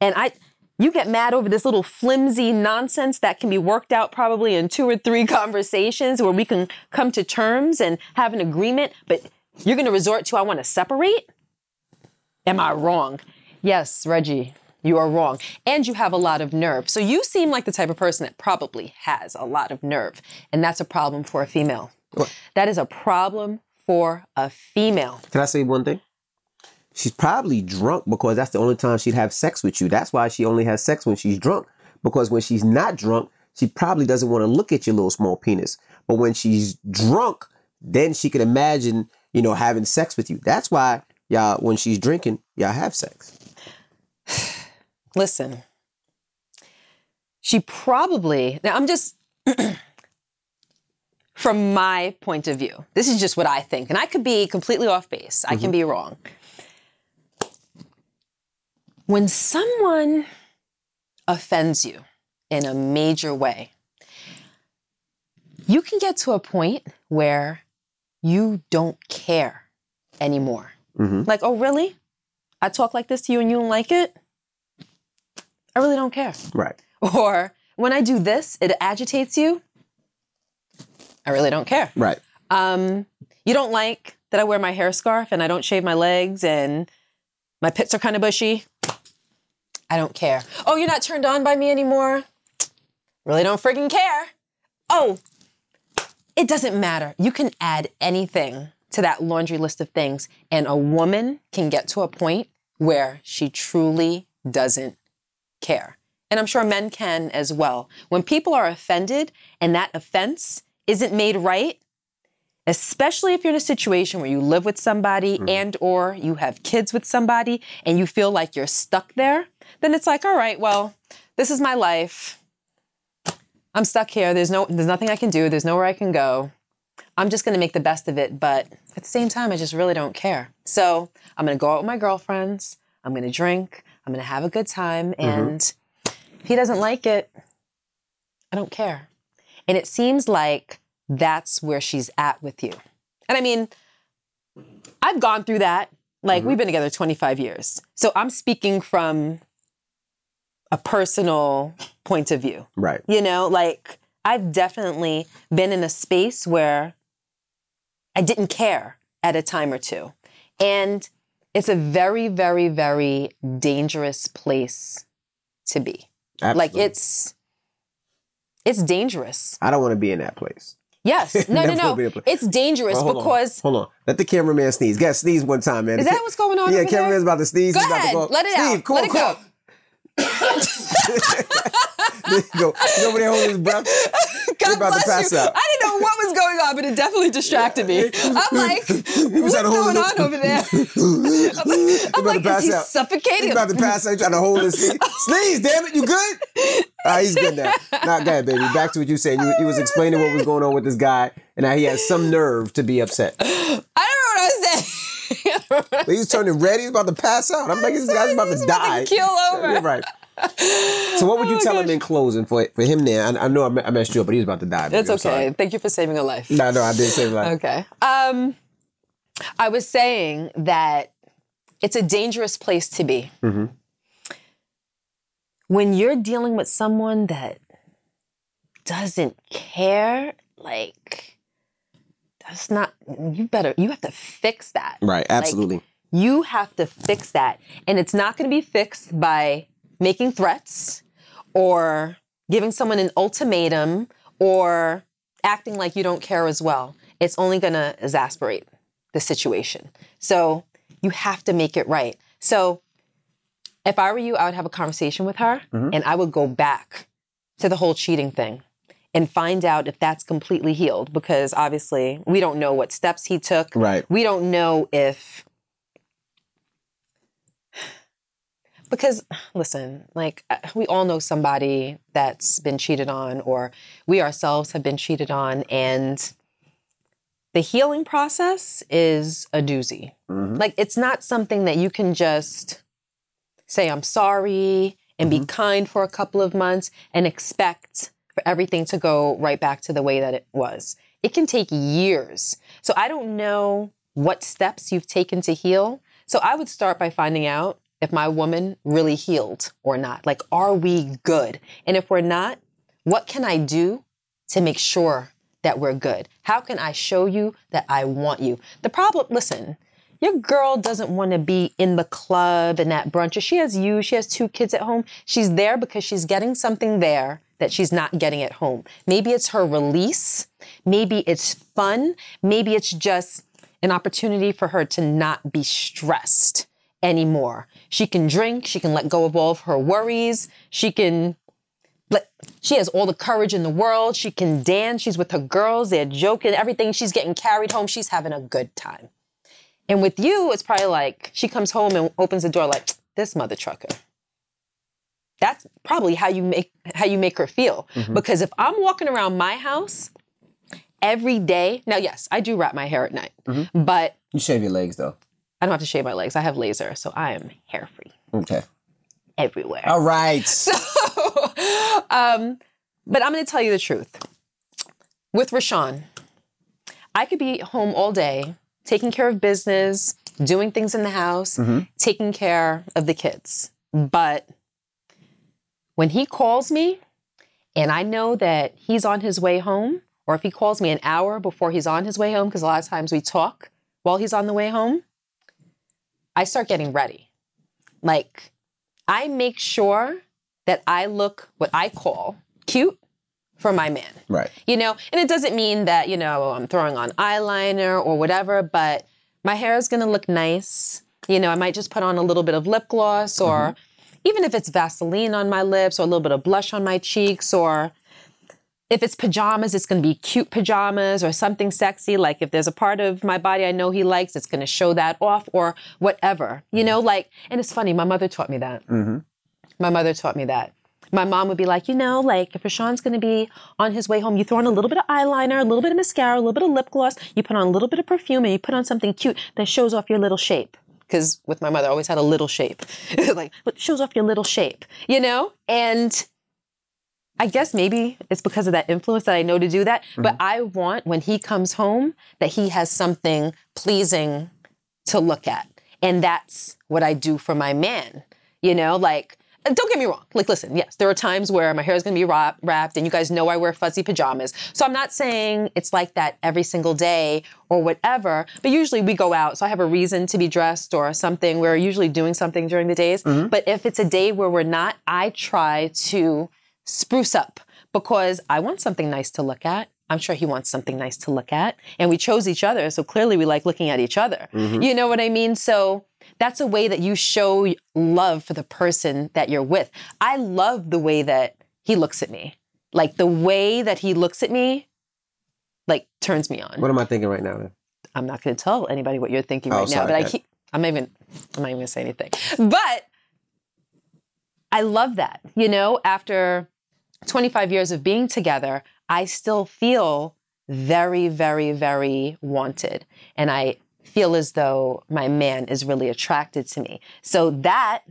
and I you get mad over this little flimsy nonsense that can be worked out probably in two or three conversations where we can come to terms and have an agreement, but you're gonna resort to I want to separate? Am I wrong? Yes, Reggie, you are wrong. And you have a lot of nerve. So you seem like the type of person that probably has a lot of nerve. And that's a problem for a female. That is a problem for a female. Can I say one thing? She's probably drunk because that's the only time she'd have sex with you. That's why she only has sex when she's drunk. Because when she's not drunk, she probably doesn't want to look at your little small penis. But when she's drunk, then she can imagine, you know, having sex with you. That's why y'all, when she's drinking, y'all have sex. Listen, she probably, now I'm just, from my point of view, this is just what I think, and I could be completely off base, I can mm-hmm. be wrong. When someone offends you in a major way, you can get to a point where you don't care anymore. Mhm. Like, oh, really? I talk like this to you and you don't like it? I really don't care. Right. Or when I do this, it agitates you. I really don't care. Right. Um, you don't like that I wear my hair scarf and I don't shave my legs and my pits are kind of bushy. I don't care. Oh, you're not turned on by me anymore. Really don't friggin' care. Oh, it doesn't matter. You can add anything to that laundry list of things, and a woman can get to a point where she truly doesn't care. And I'm sure men can as well. When people are offended and that offense isn't made right, especially if you're in a situation where you live with somebody mm-hmm. and or you have kids with somebody and you feel like you're stuck there, then it's like, all right, well, this is my life. I'm stuck here. There's no there's nothing I can do. There's nowhere I can go. I'm just going to make the best of it, but at the same time I just really don't care. So, I'm going to go out with my girlfriends. I'm going to drink. I'm going to have a good time mm-hmm. and if he doesn't like it, I don't care. And it seems like that's where she's at with you. And I mean, I've gone through that. Like, mm-hmm. we've been together 25 years. So I'm speaking from a personal point of view. Right. You know, like, I've definitely been in a space where I didn't care at a time or two. And it's a very, very, very dangerous place to be. Absolutely. Like it's it's dangerous. I don't want to be in that place. Yes. No, no, no. will be able- It's dangerous Oh, hold because on, hold on. Let the cameraman sneeze. Got sneeze one time, man. is that what's going on? Yeah, over there? cameraman's about to sneeze. Go He's about ahead. to go. Let it Steve, out. Cool, Let it cool. go. Go. He's over there holding his breath. God about to bless pass you. out. I didn't know what was going on, but it definitely distracted me. I'm like, what's going on over there? He's I'm about like, to pass is he out. suffocating? He's about to pass out, trying to hold his sneeze. Sneeze, damn it, you good? Ah, he's good now. Not bad, baby. Back to what you saying. You, you was explaining what was going on with this guy, and now he has some nerve to be upset. I don't know what I was saying. But he was turning red. He's about to pass out. I'm like, this guy's about He's to about to die. keel over. Yeah, right. So what would you Oh, tell him in closing for for him there? I, I know I messed you up, but he was about to die. That's okay. Thank you for saving a life. No, no, I did say life. Okay. Um, I was saying that it's a dangerous place to be. Mhm. When you're dealing with someone that doesn't care, like, that's not, you better, you have to fix that. right, absolutely. You have to fix that. And it's not going to be fixed by making threats or giving someone an ultimatum or acting like you don't care as well. It's only going to exasperate the situation. So you have to make it right. So if I were you, I would have a conversation with her mm-hmm. and I would go back to the whole cheating thing and find out if that's completely healed because obviously we don't know what steps he took. Right. We don't know if because listen, like uh, we all know somebody that's been cheated on or we ourselves have been cheated on and the healing process is a doozy. Mhm. Like it's not something that you can just say I'm sorry and be kind for a couple of months and expect for everything to go right back to the way that it was. It can take years. So I don't know what steps you've taken to heal. So I would start by finding out if my woman really healed or not. Like, are we good? And if we're not, what can I do to make sure that we're good? How can I show you that I want you? The problem, listen, your girl doesn't want to be in the club and at brunch. If she has you, she has two kids at home. She's there because she's getting something there that she's not getting at home. Maybe it's her release. Maybe it's fun. Maybe it's just an opportunity for her to not be stressed anymore. She can drink. She can let go of all of her worries. She can but she has all the courage in the world. She can dance. She's with her girls. They're joking, everything. She's getting carried home. She's having a good time. And with you, it's probably like she comes home and opens the door like this mother trucker. That's probably how you make how you make her feel. Because if I'm walking around my house every day, now yes, I do wrap my hair at night, but You shave your legs though. I don't have to shave my legs. I have laser, so I am hair free Okay. everywhere. All right. So, um, but I'm going to tell you the truth. With RaaShaun, I could be home all day, taking care of business, doing things in the house, mm-hmm. taking care of the kids. But when he calls me and I know that he's on his way home, or if he calls me an hour before he's on his way home, because a lot of times we talk while he's on the way home, I start getting ready. Like, I make sure that I look what I call cute for my man. Right. You know, and it doesn't mean that, you know, I'm throwing on eyeliner or whatever, but my hair is going to look nice. You know, I might just put on a little bit of lip gloss or mm-hmm. even if it's Vaseline on my lips or a little bit of blush on my cheeks or if it's pajamas, it's going to be cute pajamas or something sexy. Like if there's a part of my body I know he likes, it's going to show that off or whatever. You mm-hmm. know, like, and it's funny, my mother taught me that. Mm-hmm. My mother taught me that. My mom would be like, you know, like if RaaShaun's going to be on his way home, you throw on a little bit of eyeliner, a little bit of mascara, a little bit of lip gloss, you put on a little bit of perfume, and you put on something cute that shows off your little shape. Because with my mother, I always had a little shape, like but shows off your little shape, you know. And I guess maybe it's because of that influence that I know to do that. Mm-hmm. But I want when he comes home that he has something pleasing to look at. And that's what I do for my man. You know, like, don't get me wrong. Like, listen, yes, there are times where my hair is going to be wrap- wrapped, and you guys know I wear fuzzy pajamas. So I'm not saying it's like that every single day or whatever, but usually we go out. So I have a reason to be dressed or something. We're usually doing something during the days. But if it's a day where we're not, I try to spruce up because I want something nice to look at. I'm sure he wants something nice to look at. And we chose each other. So clearly we like looking at each other. Mhm. You know what I mean? So that's a way that you show love for the person that you're with. I love the way that he looks at me. Like the way that he looks at me, like turns me on. What am I thinking right now? Then? I'm not going to tell anybody what you're thinking Oh, right now, but I keep, I'm not even, I'm not even going to say anything. But I love that. You know, after 25 years of being together, I still feel very, very, very wanted. And I feel as though my man is really attracted to me. So that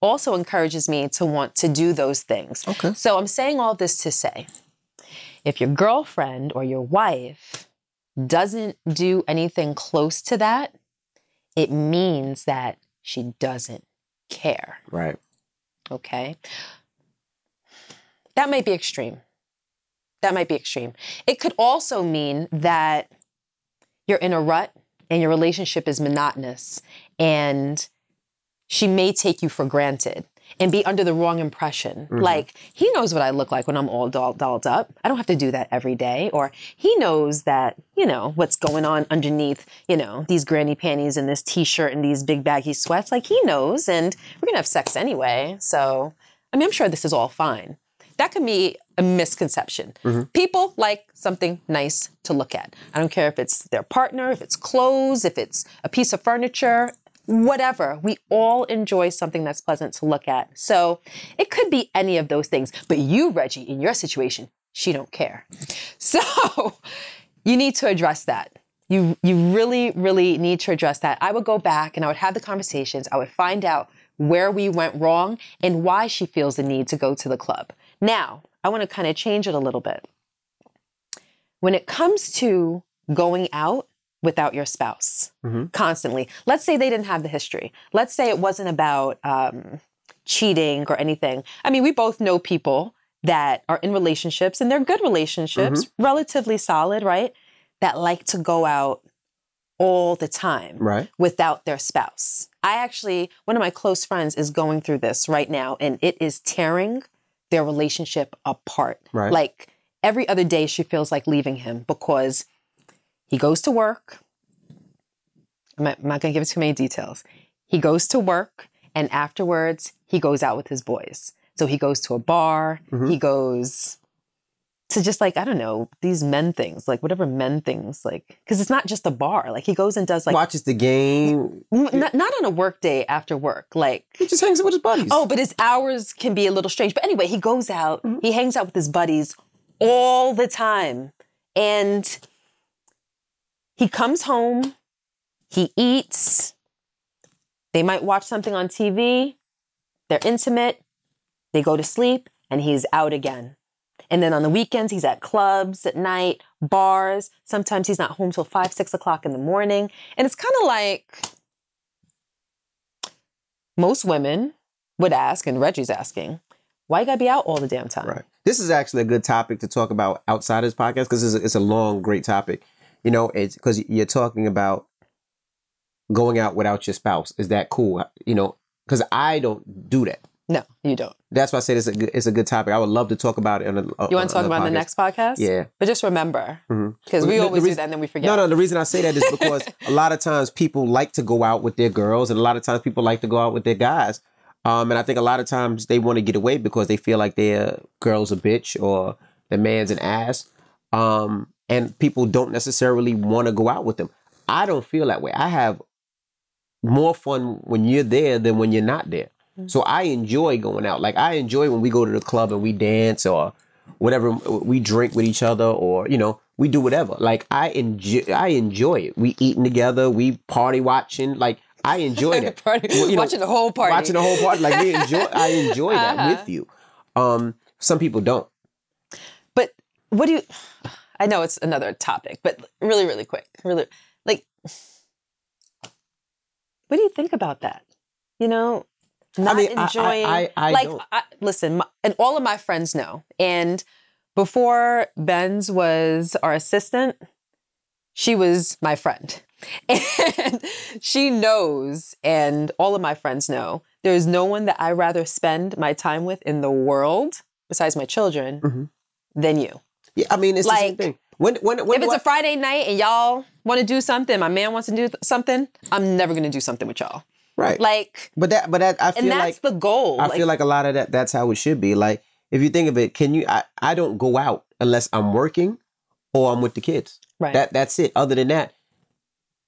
also encourages me to want to do those things. Okay. So I'm saying all this to say if your girlfriend or your wife doesn't do anything close to that, it means that she doesn't care. Right. Okay. That might be extreme. That might be extreme. It could also mean that you're in a rut and your relationship is monotonous and she may take you for granted and be under the wrong impression. Mm-hmm. Like, he knows what I look like when I'm all doll- dolled up. I don't have to do that every day. Or he knows that, you know, what's going on underneath, you know, these granny panties and this t shirt and these big baggy sweats. Like, he knows, and we're to have sex anyway. So, I mean, I'm sure this is all fine. That can be a misconception. Mm-hmm. People like something nice to look at. I don't care if it's their partner, if it's clothes, if it's a piece of furniture, whatever. We all enjoy something that's pleasant to look at. So it could be any of those things. But you, Reggie, in your situation, she don't care. So you need to address that. You you really, really need to address that. I would go back and I would have the conversations. I would find out where we went wrong and why she feels the need to go to the club. Now, I want to kind of change it a little bit. When it comes to going out without your spouse Mhm. constantly, let's say they didn't have the history. Let's say it wasn't about um, cheating or anything. I mean, we both know people that are in relationships and they're good relationships, relatively solid, right? That like to go out all the time Right. without their spouse. I actually, one of my close friends is going through this right now, and it is tearing their relationship apart. Right. Like every other day, she feels like leaving him because he goes to work. I'm not, not going to give too many details. He goes to work, and afterwards, he goes out with his boys. So he goes to a bar, Mhm. he goes to just like, I don't know, these men things, like whatever men things, like, because it's not just a bar. Like he goes and does like, Watches the game. n- not, not on a work day after work. Like, He just hangs out with his buddies. oh, but his hours can be a little strange. But anyway, he goes out, mm-hmm. he hangs out with his buddies all the time. And he comes home, he eats, they might watch something on TV, they're intimate, they go to sleep, and he's out again. And then on the weekends, he's at clubs at night, bars. Sometimes he's not home till five, six o'clock in the morning. And it's kind of like most women would ask, and Reggie's asking, why you gotta be out all the damn time? Right. This is actually a good topic to talk about outside of this podcast because it's, it's a long, great topic. You know, it's because you're talking about going out without your spouse. Is that cool? You know, because I don't do that. No, you don't. That's why I say it's a good, it's a good topic. I would love to talk about it. On a, You want to talk about the next podcast? Yeah. But just remember, because we The- the always do that and then we forget. No, no. The reason I say that is because a lot of times people like to go out with their girls, and a lot of times people like to go out with their guys. Um, and I think a lot of times they want to get away because they feel like their girl's a bitch or their man's an ass. Um, and people don't necessarily want to go out with them. I don't feel that way. I have more fun when you're there than when you're not there. So I enjoy going out. Like I enjoy when we go to the club and we dance or whatever we drink with each other or you know we do whatever. Like I enjoy I enjoy it. We eating together, we party watching. Like I enjoy that. Party- Well, you know, watching the whole party. Watching the whole party. Like we enjoy I enjoy that Uh-huh. with you. Um some people don't. But what do you? I know it's another topic, but really, really quick, really, like, what do you think about that? You know, not mean, I- I- enjoying. I- I like. I, listen, my, and all of my friends know. And before Benz was our assistant, she was my friend. And she knows, and all of my friends know, there's no one that I rather spend my time with in the world, besides my children, Mhm. than you. Yeah, I mean it's the same Like, thing. When when when If it's do a Friday night and y'all want to do something, my man wants to do th- something, I'm never gonna do something with y'all. Right? Like, but that but that I feel and like that's the goal. I Like, feel like a lot of that that's how it should be. Like if you think of it, can you I, I don't go out unless I'm working or I'm with the kids. right. That that's it. Other than that,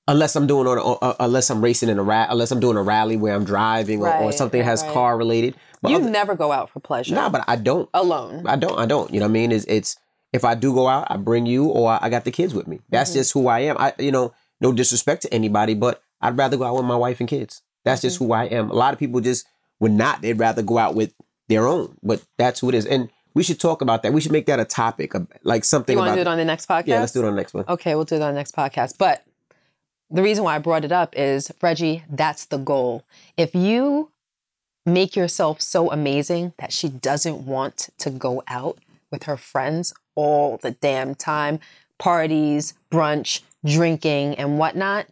unless I'm doing on a, uh, unless I'm racing in a ra- unless I'm doing a rally where I'm driving or, or something right, has right. car related. But you other, never go out for pleasure nah, but I don't. alone. I don't. I don't. You know what I mean? It's it's if I do go out, I bring you or I got the kids with me. That's Mhm. just who I am. I you know, no disrespect to anybody, but I'd rather go out with my wife and kids. That's just Mm-hmm. who I am. A lot of people just would not. They'd rather go out with their own, but that's who it is. And we should talk about that. We should make that a topic, like something You want to do it on the next podcast? yeah, let's do it on the next one. Okay, we'll do it on the next podcast. But the reason why I brought it up is, Reggie, that's the goal. If you make yourself so amazing that she doesn't want to go out with her friends all the damn time, parties, brunch, drinking, and whatnot.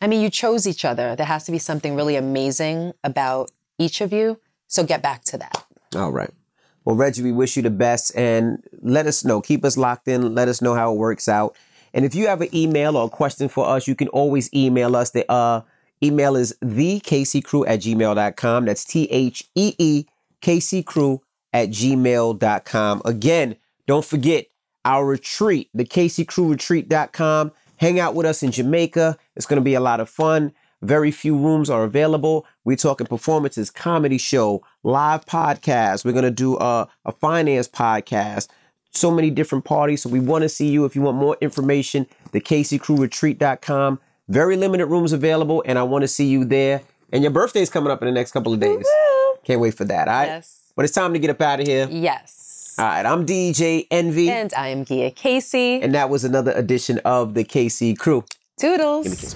I mean, you chose each other. There has to be something really amazing about each of you. So get back to that. All right. Well, Reggie, we wish you the best and let us know. Keep us locked in. Let us know how it works out. And if you have an email or a question for us, you can always email us. The uh, email is thekccrew at gmail.com. That's T H E E K C crew at gmail.com. Again, don't forget our retreat, the kccrewretreat.com. Hang out with us in Jamaica. It's going to be a lot of fun. Very few rooms are available. We're talking performances, comedy show, live podcast. We're going to do a, a finance podcast. So many different parties. So we want to see you. If you want more information, the kccrewretreat.com. Very limited rooms available, and I want to see you there. And your birthday's coming up in the next couple of days. Can't wait for that. All right. Yes. But it's time to get up out of here. Yes. All right. I'm DJ Envy, And I am Gia Casey. and that was another edition of the KC Crew. Toodles.